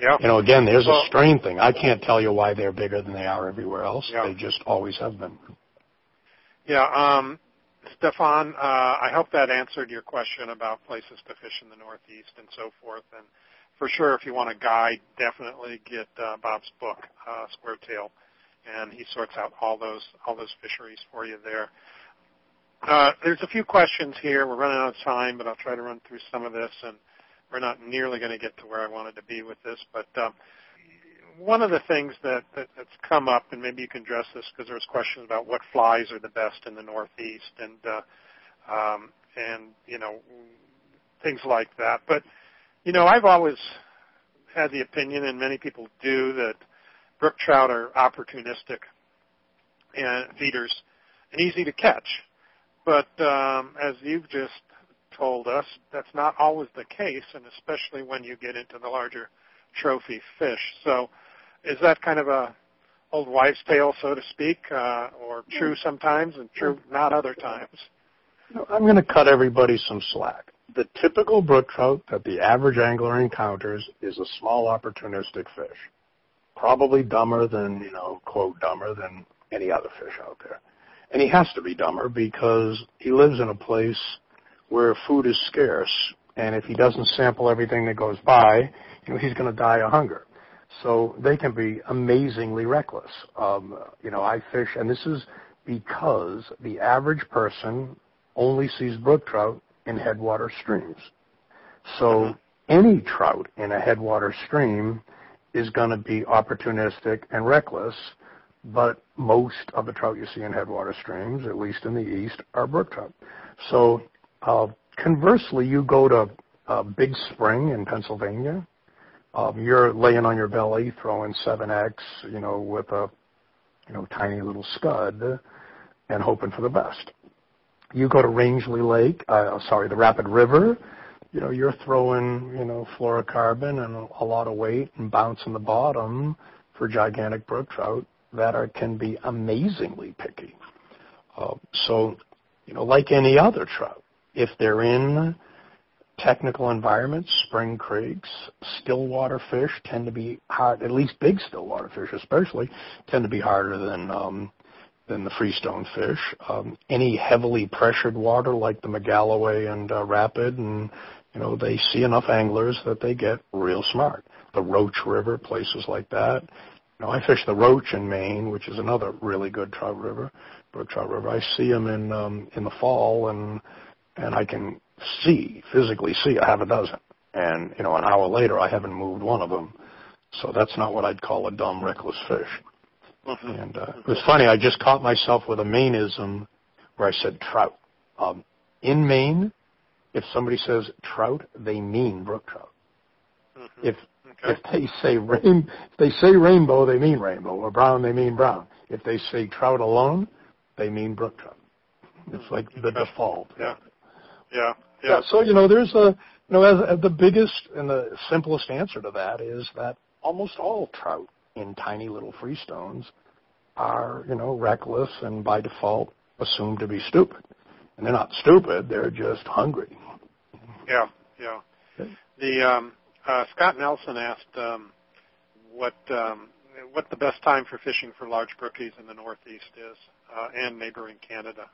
Yeah. You know, again, there's well, a strain thing. I can't tell you why they're bigger than they are everywhere else. Yeah. They just always have been. Yeah. Um, Stefan, uh, I hope that answered your question about places to fish in the Northeast and so forth. And for sure, if you want a guide, definitely get uh, Bob's book, uh, Square Tail, and he sorts out all those all those fisheries for you there. Uh, there's a few questions here. We're running out of time, but I'll try to run through some of this, and we're not nearly going to get to where I wanted to be with this. But um, one of the things that, that that's come up, and maybe you can address this because there was questions about what flies are the best in the Northeast, and uh, um, and you know things like that. But you know, I've always had the opinion, and many people do, that brook trout are opportunistic and feeders and easy to catch. But um, as you've just told us, that's not always the case, and especially when you get into the larger trophy fish. So is that kind of a old wives' tale, so to speak, uh, or true sometimes and true not other times? I'm going to cut everybody some slack. The typical brook trout that the average angler encounters is a small opportunistic fish, probably dumber than, you know, quote, dumber than any other fish out there. And he has to be dumber because he lives in a place where food is scarce, and if he doesn't sample everything that goes by, you know, he's going to die of hunger. So they can be amazingly reckless. Um, you know, I fish, and this is because the average person only sees brook trout in headwater streams. So mm-hmm. any trout in a headwater stream is going to be opportunistic and reckless, but most of the trout you see in headwater streams, at least in the east, are brook trout. So uh, conversely, you go to a Big Spring in Pennsylvania, you're laying on your belly throwing 7x, you know, with a, you know, tiny little scud and hoping for the best. You go to Rangeley Lake, uh, sorry, the Rapid River, you know, you're throwing, you know, fluorocarbon and a lot of weight and bouncing the bottom for gigantic brook trout that are, can be amazingly picky. Uh, so, you know, like any other trout, if they're in technical environments, spring creeks, stillwater fish tend to be hard, at least big stillwater fish especially, tend to be harder than um, than the freestone fish. Um, any heavily pressured water like the Magalloway and uh, Rapid, and you know they see enough anglers that they get real smart. The Roach River, places like that. You know, I fish the Roach in Maine, which is another really good trout river, brook trout river. I see them in um, in the fall, and and I can see, physically see a half a dozen. And, you know, an hour later, I haven't moved one of them. So that's not what I'd call a dumb, reckless fish. Mm-hmm. And uh, it was funny. I just caught myself with a Maineism where I said trout. Um, in Maine, if somebody says trout, they mean brook trout. Mm-hmm. If Okay. if they say rain, if they say rainbow, they mean rainbow, or brown, they mean brown. If they say trout alone, they mean brook trout. It's like the default. Yeah. Yeah. Yeah. Yeah. So you know, there's a you know, as, as the biggest and the simplest answer to that is that almost all trout in tiny little freestones are you know reckless and by default assumed to be stupid, and they're not stupid; they're just hungry. Yeah. Yeah. Okay. The um, uh, Scott Nelson asked um, what um, what the best time for fishing for large brookies in the Northeast is, uh, and neighboring Canada.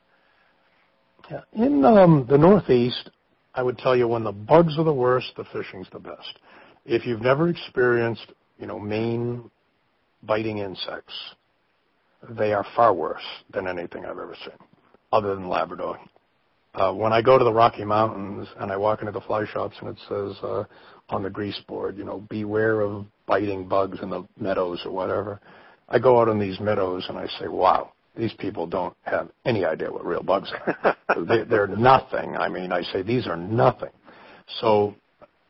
Yeah. In um, the Northeast, I would tell you when the bugs are the worst, the fishing's the best. If you've never experienced, you know, Maine biting insects, they are far worse than anything I've ever seen, other than Labrador. Uh, when I go to the Rocky Mountains and I walk into the fly shops and it says uh, on the grease board, you know, beware of biting bugs in the meadows or whatever, I go out on these meadows and I say, wow, these people don't have any idea what real bugs are. *laughs* they, they're nothing. I mean, I say these are nothing. So,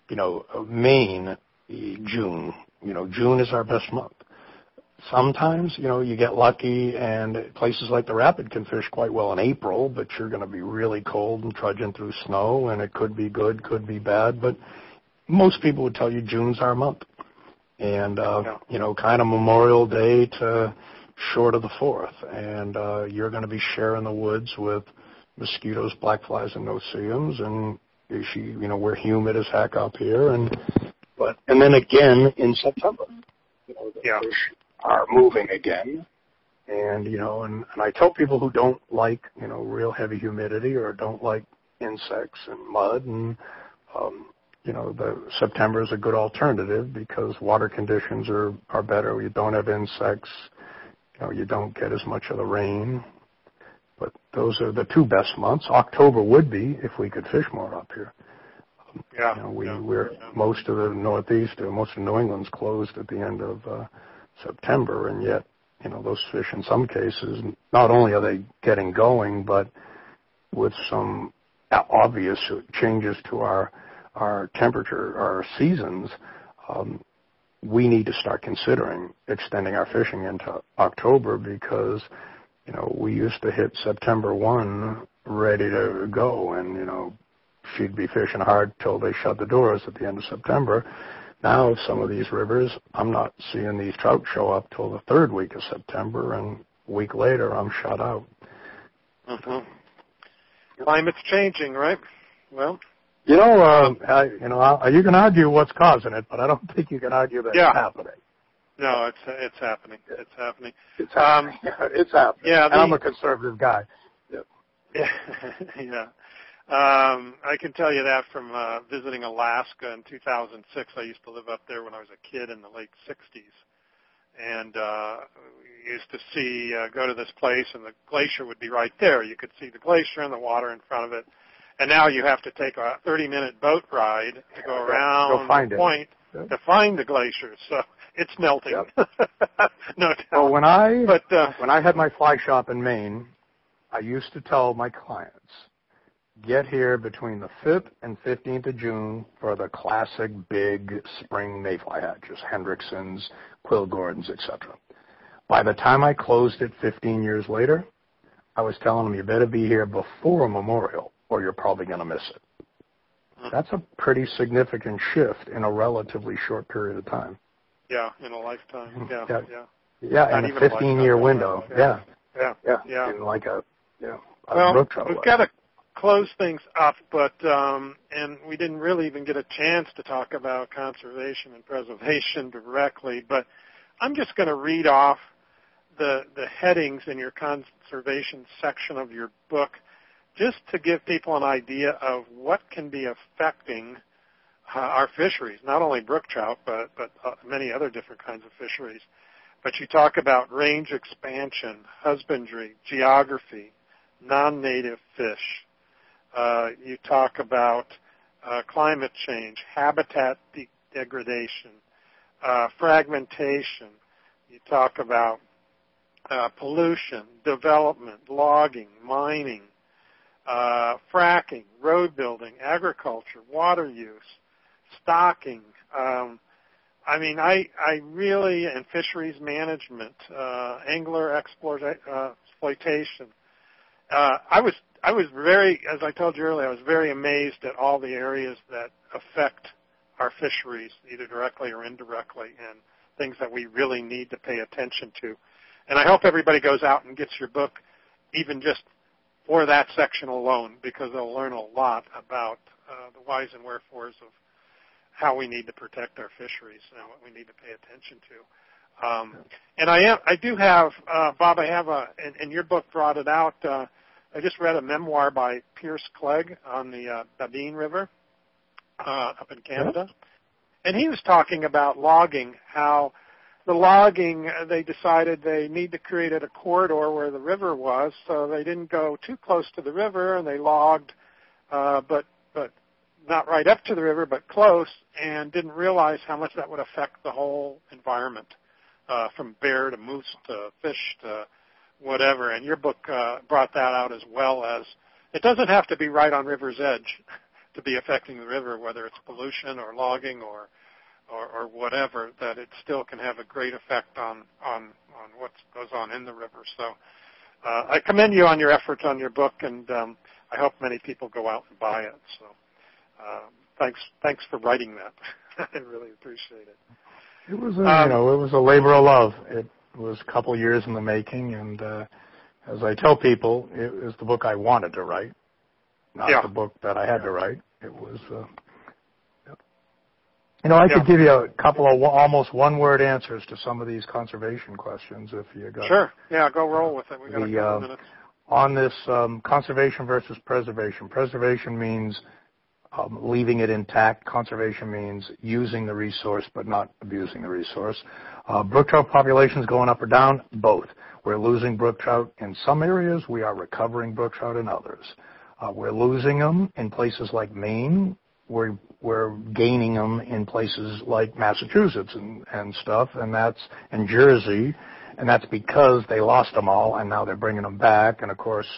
you know, Maine, June, you know, June is our best month. Sometimes, you know, you get lucky and places like the Rapid can fish quite well in April, but you're going to be really cold and trudging through snow and it could be good, could be bad, but most people would tell you June's our month. And, uh, Yeah. you know, kind of Memorial Day to short of the 4th. And, uh, you're going to be sharing the woods with mosquitoes, black flies, and no-see-ums. And she, you know, we're humid as heck up here. And, but, and then again in September, you know, the Yeah. fish are moving again. And, you know, and, and I tell people who don't like, you know, real heavy humidity or don't like insects and mud and, um, you know, the September is a good alternative because water conditions are, are better. You don't have insects. You know, you don't get as much of the rain. But those are the two best months. October would be if we could fish more up here. Yeah. You know, we, yeah. we're yeah. most of the Northeast, or most of New England's closed at the end of uh, September, and yet, you know, those fish in some cases, not only are they getting going, but with some obvious changes to our our temperature, our seasons, um, we need to start considering extending our fishing into October because, you know, we used to hit September 1 ready to go and, you know, she'd be fishing hard till they shut the doors at the end of September. Now, some of these rivers, I'm not seeing these trout show up till the third week of September, and a week later, I'm shut out. hmm Climate's changing, right? Well, You know, uh, I, you know, I, you can argue what's causing it, but I don't think you can argue that Yeah. it's happening. no, it's it's happening. It's happening. It's Um, happening. *laughs* it's happening. yeah, the- I'm a conservative guy. Yeah, *laughs* yeah. Um, I can tell you that from uh, visiting Alaska in 2006. I used to live up there when I was a kid in the late 60s, and uh, we used to see uh, go to this place, and the glacier would be right there. You could see the glacier and the water in front of it. And now you have to take a 30-minute boat ride to go around Go the it. point Yep. to find the glacier. So it's melting. *laughs* no doubt. Well, when I but uh, when I had my fly shop in Maine, I used to tell my clients, get here between the 5th and 15th of June for the classic big spring mayfly hatches, Hendricksons, Quill Gordons, etc. By the time I closed it 15 years later, I was telling them you better be here before Memorial or you're probably going to miss it. That's a pretty significant shift in a relatively short period of time. yeah, in a lifetime. Yeah, Yeah. yeah. Yeah, in a even a 15 year window. yeah. Yeah. Yeah. Yeah. Yeah. In like a, yeah. a Well, we've got to close things up, but um, and we didn't really even get a chance to talk about conservation and preservation directly. But I'm just going to read off the the headings in your conservation section of your book, just to give people an idea of what can be affecting uh, our fisheries, not only brook trout, but but uh, many other different kinds of fisheries. But you talk about range expansion, husbandry, geography, non-native fish. Uh, you talk about uh, climate change, habitat de- degradation, uh, fragmentation. You talk about uh, pollution, development, logging, mining, uh, fracking, road building, agriculture, water use, stocking. Um, I mean, I, I really, and fisheries management, uh, angler exploit, uh, exploitation. Uh, I was, I was very, as I told you earlier, I was very amazed at all the areas that affect our fisheries, either directly or indirectly, and things that we really need to pay attention to. And I hope everybody goes out and gets your book, even just for that section alone, because they'll learn a lot about uh, the whys and wherefores of how we need to protect our fisheries and what we need to pay attention to. Um, and I am, I do have, uh, Bob, I have a, and, and your book brought it out. Uh, I just read a memoir by Pierce Clegg on the uh, Sabine River uh, up in Canada, and he was talking about logging, how the logging, uh, they decided they need to create a corridor where the river was, so they didn't go too close to the river, and they logged, uh, but but not right up to the river, but close, and didn't realize how much that would affect the whole environment, uh, from bear to moose to fish to whatever. And your book uh, brought that out as well as it doesn't have to be right on river's edge *laughs* to be affecting the river, whether it's pollution or logging or or, or whatever, that it still can have a great effect on on on what goes on in the river. So uh, I commend you on your efforts on your book, and um, I hope many people go out and buy it. So um, thanks thanks for writing that. *laughs* I really appreciate it. It was a, um, you know it was a labor of love. It was a couple years in the making, and uh, as I tell people, it was the book I wanted to write, not yeah. the book that I had to write. It was. Uh, you know, I could give you a couple of almost one-word answers to some of these conservation questions if you got. Sure. Yeah, go roll with it. We got a couple uh, minutes. On this um, conservation versus preservation. Preservation means um, leaving it intact. Conservation means using the resource but not abusing the resource. Uh, brook trout populations going up or down? Both. We're losing brook trout in some areas. We are recovering brook trout in others. Uh, we're losing them in places like Maine. We're we're gaining them in places like Massachusetts and, and stuff, and that's in Jersey, and that's because they lost them all, and now they're bringing them back. And of course,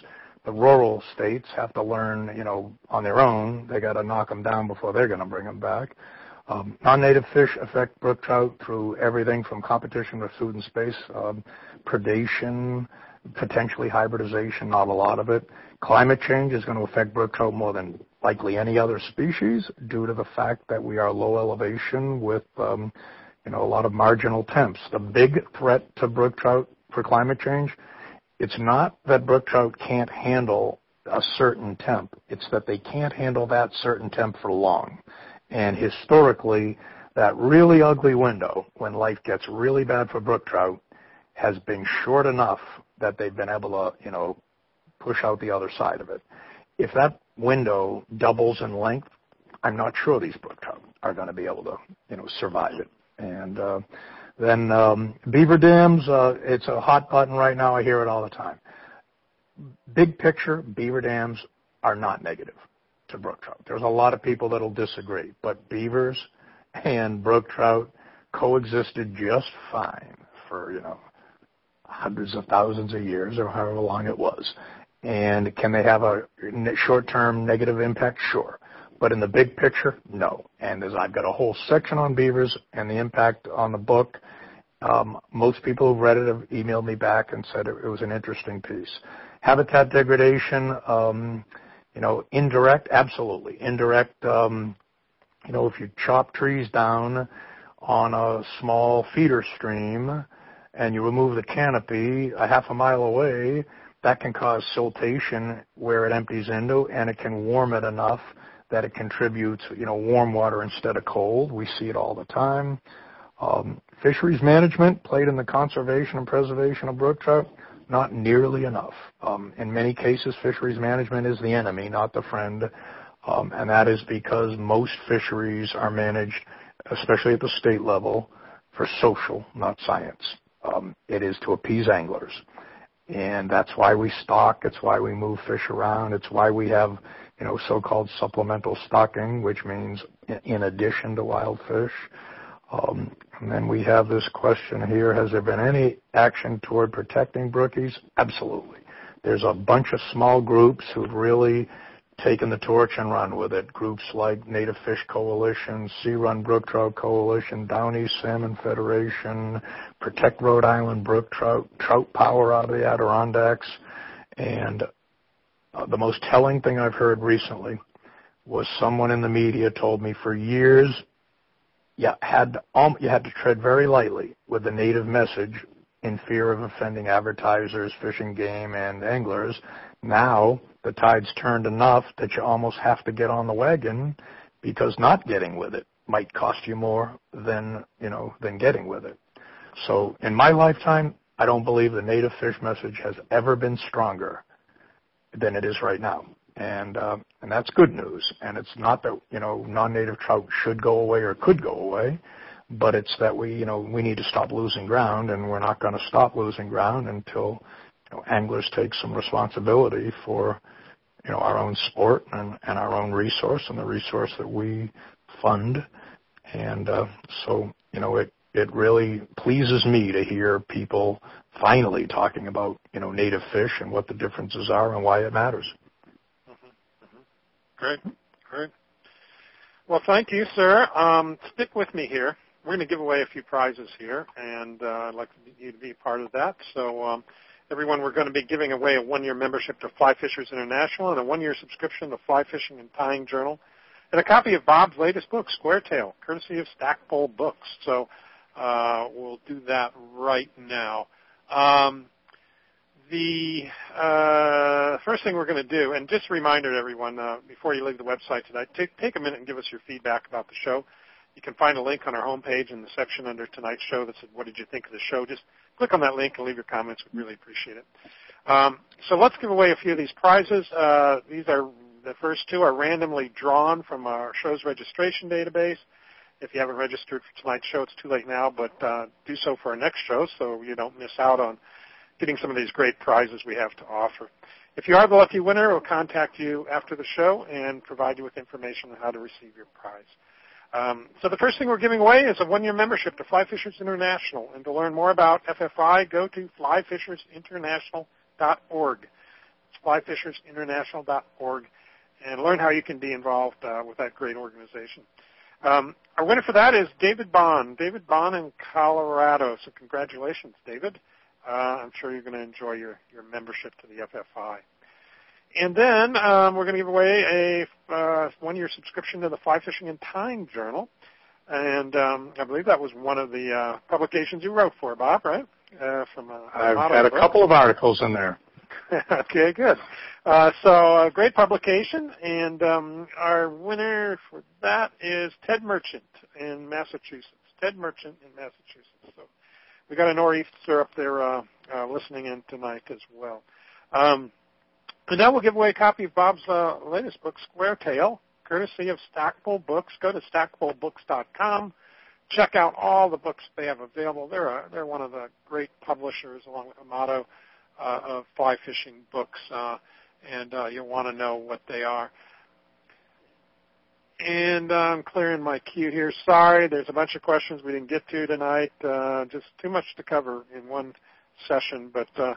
the rural states have to learn, you know, on their own. They got to knock them down before they're going to bring them back. Um, non-native fish affect brook trout through everything from competition with food and space, um, predation, potentially hybridization, not a lot of it. Climate change is going to affect brook trout more than likely any other species due to the fact that we are low elevation with um, you know a lot of marginal temps. The big threat to brook trout for climate change, it's not that brook trout can't handle a certain temp. It's that they can't handle that certain temp for long. And historically, that really ugly window when life gets really bad for brook trout has been short enough that they've been able to, you know, push out the other side of it. If that window doubles in length, I'm not sure these brook trout are going to be able to, you know, survive it. And uh, then um, beaver dams, uh, it's a hot button right now. I hear it all the time. Big picture, beaver dams are not negative to brook trout. There's a lot of people that'll disagree, but beavers and brook trout coexisted just fine for you know hundreds of thousands of years or however long it was. And can they have a short-term negative impact? Sure. But in the big picture, no. And as I've got a whole section on beavers and the impact on the book, um, most people who've read it have emailed me back and said it, it was an interesting piece. Habitat degradation, um, you know, indirect, absolutely. Indirect, um, you know, if you chop trees down on a small feeder stream and you remove the canopy a half a mile away, that can cause siltation where it empties into, and it can warm it enough that it contributes, you know, warm water instead of cold. We see it all the time. Um, fisheries management played in the conservation and preservation of brook trout, not nearly enough. Um, in many cases, fisheries management is the enemy, not the friend, um, and that is because most fisheries are managed, especially at the state level, for social, not science. Um, it is to appease anglers and that's why we stock. It's why we move fish around. It's why we have, you know, so-called supplemental stocking, which means in addition to wild fish. Um, And then we have this question here. Has there been any action toward protecting brookies? Absolutely. There's a bunch of small groups who've really taken the torch and run with it. Groups like Native Fish Coalition, Sea Run Brook Trout Coalition, Down Salmon Federation, Protect Rhode Island Brook Trout, Trout Power out of the Adirondacks. And uh, the most telling thing I've heard recently was someone in the media told me for years you had um, you had to tread very lightly with the native message in fear of offending advertisers, fishing game, and anglers. Now the tide's turned enough that you almost have to get on the wagon because not getting with it might cost you more than you know than getting with it. So in my lifetime, I don't believe the native fish message has ever been stronger than it is right now. And uh, and that's good news. And it's not that you know non-native trout should go away or could go away but it's that we, you know, we need to stop losing ground, and we're not going to stop losing ground until know, anglers take some responsibility for, you know, our own sport and, and our own resource and the resource that we fund. And uh, so, you know, it it really pleases me to hear people finally talking about, you know, native fish and what the differences are and why it matters. Mm-hmm. Mm-hmm. Great, great. Well, thank you, sir. Um, stick with me here we're going to give away a few prizes here, and uh, I'd like you to be a part of that. So, um, everyone, we're going to be giving away a one-year membership to Fly Fishers International and a one-year subscription to Fly Fishing and Tying Journal, and a copy of Bob's latest book, Squaretail, courtesy of Stackpole Books. So, uh, we'll do that right now. Um, the uh, first thing we're going to do, and just a reminder to everyone uh, before you leave the website tonight, take a minute and give us your feedback about the show. You can find a link on our homepage in the section under tonight's show that says, what did you think of the show? Just click on that link and leave your comments. We'd really appreciate it. Um, so let's give away a few of these prizes. Uh, these are the first two are randomly drawn from our show's registration database. If you haven't registered for tonight's show, it's too late now, but uh, do so for our next show so you don't miss out on getting some of these great prizes we have to offer. If you are the lucky winner, we'll contact you after the show and provide you with information on how to receive your prize. Um, so the first thing we're giving away is a one-year membership to Fly Fishers International. And to learn more about FFI, go to flyfishersinternational.org. It's flyfishersinternational.org and learn how you can be involved uh, with that great organization. Um, our winner for that is David Bond. David Bond in Colorado. So congratulations, David. Uh, I'm sure you're going to enjoy your, your membership to the FFI. And then um, we're going to give away a uh, one-year subscription to the Fly Fishing and Tying Journal. And um, I believe that was one of the uh, publications you wrote for, Bob, right? Uh, from uh, I've had a book. couple of articles in there. *laughs* okay, good. Uh, so a great publication, and um, our winner for that is Ted Merchant in Massachusetts. Ted Merchant in Massachusetts. So we got a nor'easter up there uh, uh, listening in tonight as well. Um, and now we'll give away a copy of Bob's uh, latest book, Squaretail, courtesy of Stackpole Books. Go to stackpolebooks.com. Check out all the books they have available. They're a, they're one of the great publishers, along with Amato, uh, of fly fishing books, uh, and uh, you'll want to know what they are. And uh, I'm clearing my queue here. Sorry, there's a bunch of questions we didn't get to tonight. Uh, just too much to cover in one session, but uh,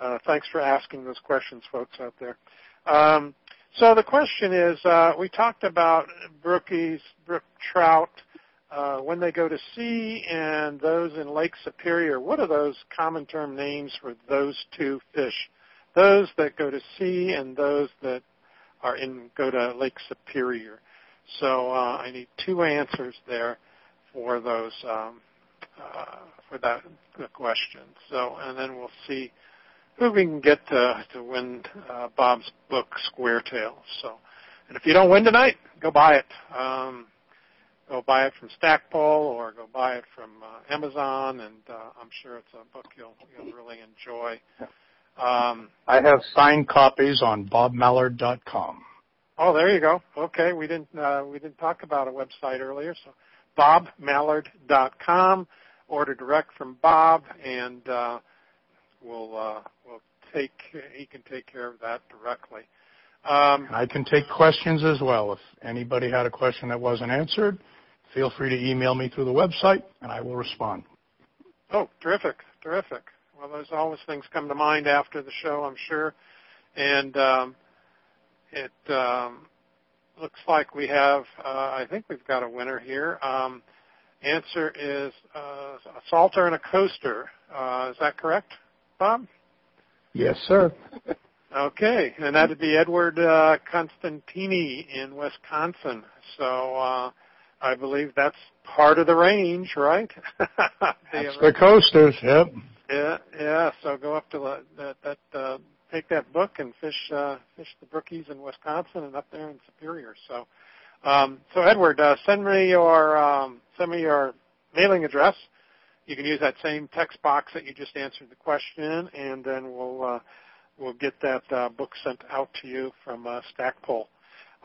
uh, thanks for asking those questions, folks out there. Um, so the question is, uh, we talked about brookies, brook trout, uh, when they go to sea, and those in Lake Superior. What are those common term names for those two fish? Those that go to sea and those that are in go to Lake Superior. So uh, I need two answers there for those um, uh, for that question. So and then we'll see who we can get to, to win uh, Bob's book, Squaretail. So, and if you don't win tonight, go buy it. Um, go buy it from Stackpole or go buy it from uh, Amazon, and uh, I'm sure it's a book you'll you'll really enjoy. Um, I have signed copies on BobMallard.com. Oh, there you go. Okay, we didn't uh, we didn't talk about a website earlier, so BobMallard.com. Order direct from Bob, and uh, will uh, will take he can take care of that directly. Um, I can take questions as well. If anybody had a question that wasn't answered, feel free to email me through the website, and I will respond. Oh, terrific, terrific. Well, there's always things come to mind after the show, I'm sure, and um, it um, looks like we have. Uh, I think we've got a winner here. Um, answer is uh, a salter and a coaster. Uh, is that correct, Bob? Yes, sir. *laughs* okay, and that'd be Edward uh, Constantini in Wisconsin. So uh, I believe that's part of the range, right? *laughs* that's the coasters. Yep. Yeah, yeah. So go up to the, that that uh, take that book and fish uh, fish the brookies in Wisconsin and up there in Superior. So, um, so Edward, uh, send me your um, send me your mailing address. You can use that same text box that you just answered the question, in, and then we'll uh, we'll get that uh, book sent out to you from uh, Stackpole.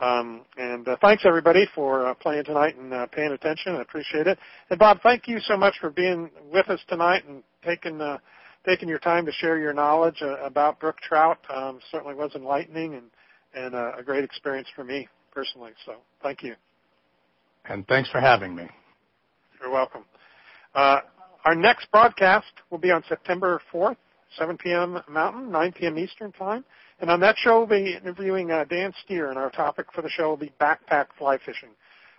Um, and uh, thanks everybody for uh, playing tonight and uh, paying attention. I appreciate it. And Bob, thank you so much for being with us tonight and taking uh, taking your time to share your knowledge uh, about brook trout. Um, certainly was enlightening and and uh, a great experience for me personally. So thank you. And thanks for having me. You're welcome. Uh, our next broadcast will be on September 4th, 7 p.m. Mountain, 9 p.m. Eastern Time. And on that show, we'll be interviewing uh, Dan Steer, and our topic for the show will be backpack fly fishing.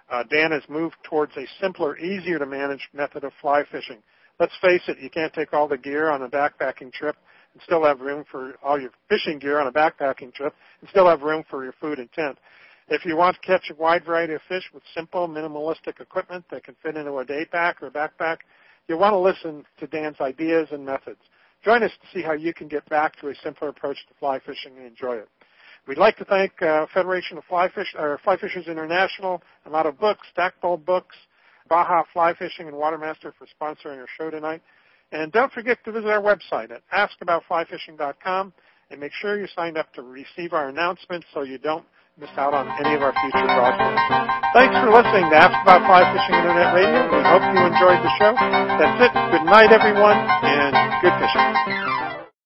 Uh, Dan has moved towards a simpler, easier to manage method of fly fishing. Let's face it, you can't take all the gear on a backpacking trip and still have room for all your fishing gear on a backpacking trip and still have room for your food and tent. If you want to catch a wide variety of fish with simple, minimalistic equipment that can fit into a day pack or backpack, you'll want to listen to Dan's ideas and methods. Join us to see how you can get back to a simpler approach to fly fishing and enjoy it. We'd like to thank uh, Federation of Fly, Fish, or Fly Fishers International, Amato Books, Stackpole Books, Baja Fly Fishing, and Watermaster for sponsoring our show tonight. And don't forget to visit our website at askaboutflyfishing.com and make sure you're signed up to receive our announcements so you don't miss out on any of our future broadcasts. Thanks for listening to Ask About Fly Fishing Internet Radio. We hope you enjoyed the show. That's it. Good night, everyone, and good fishing.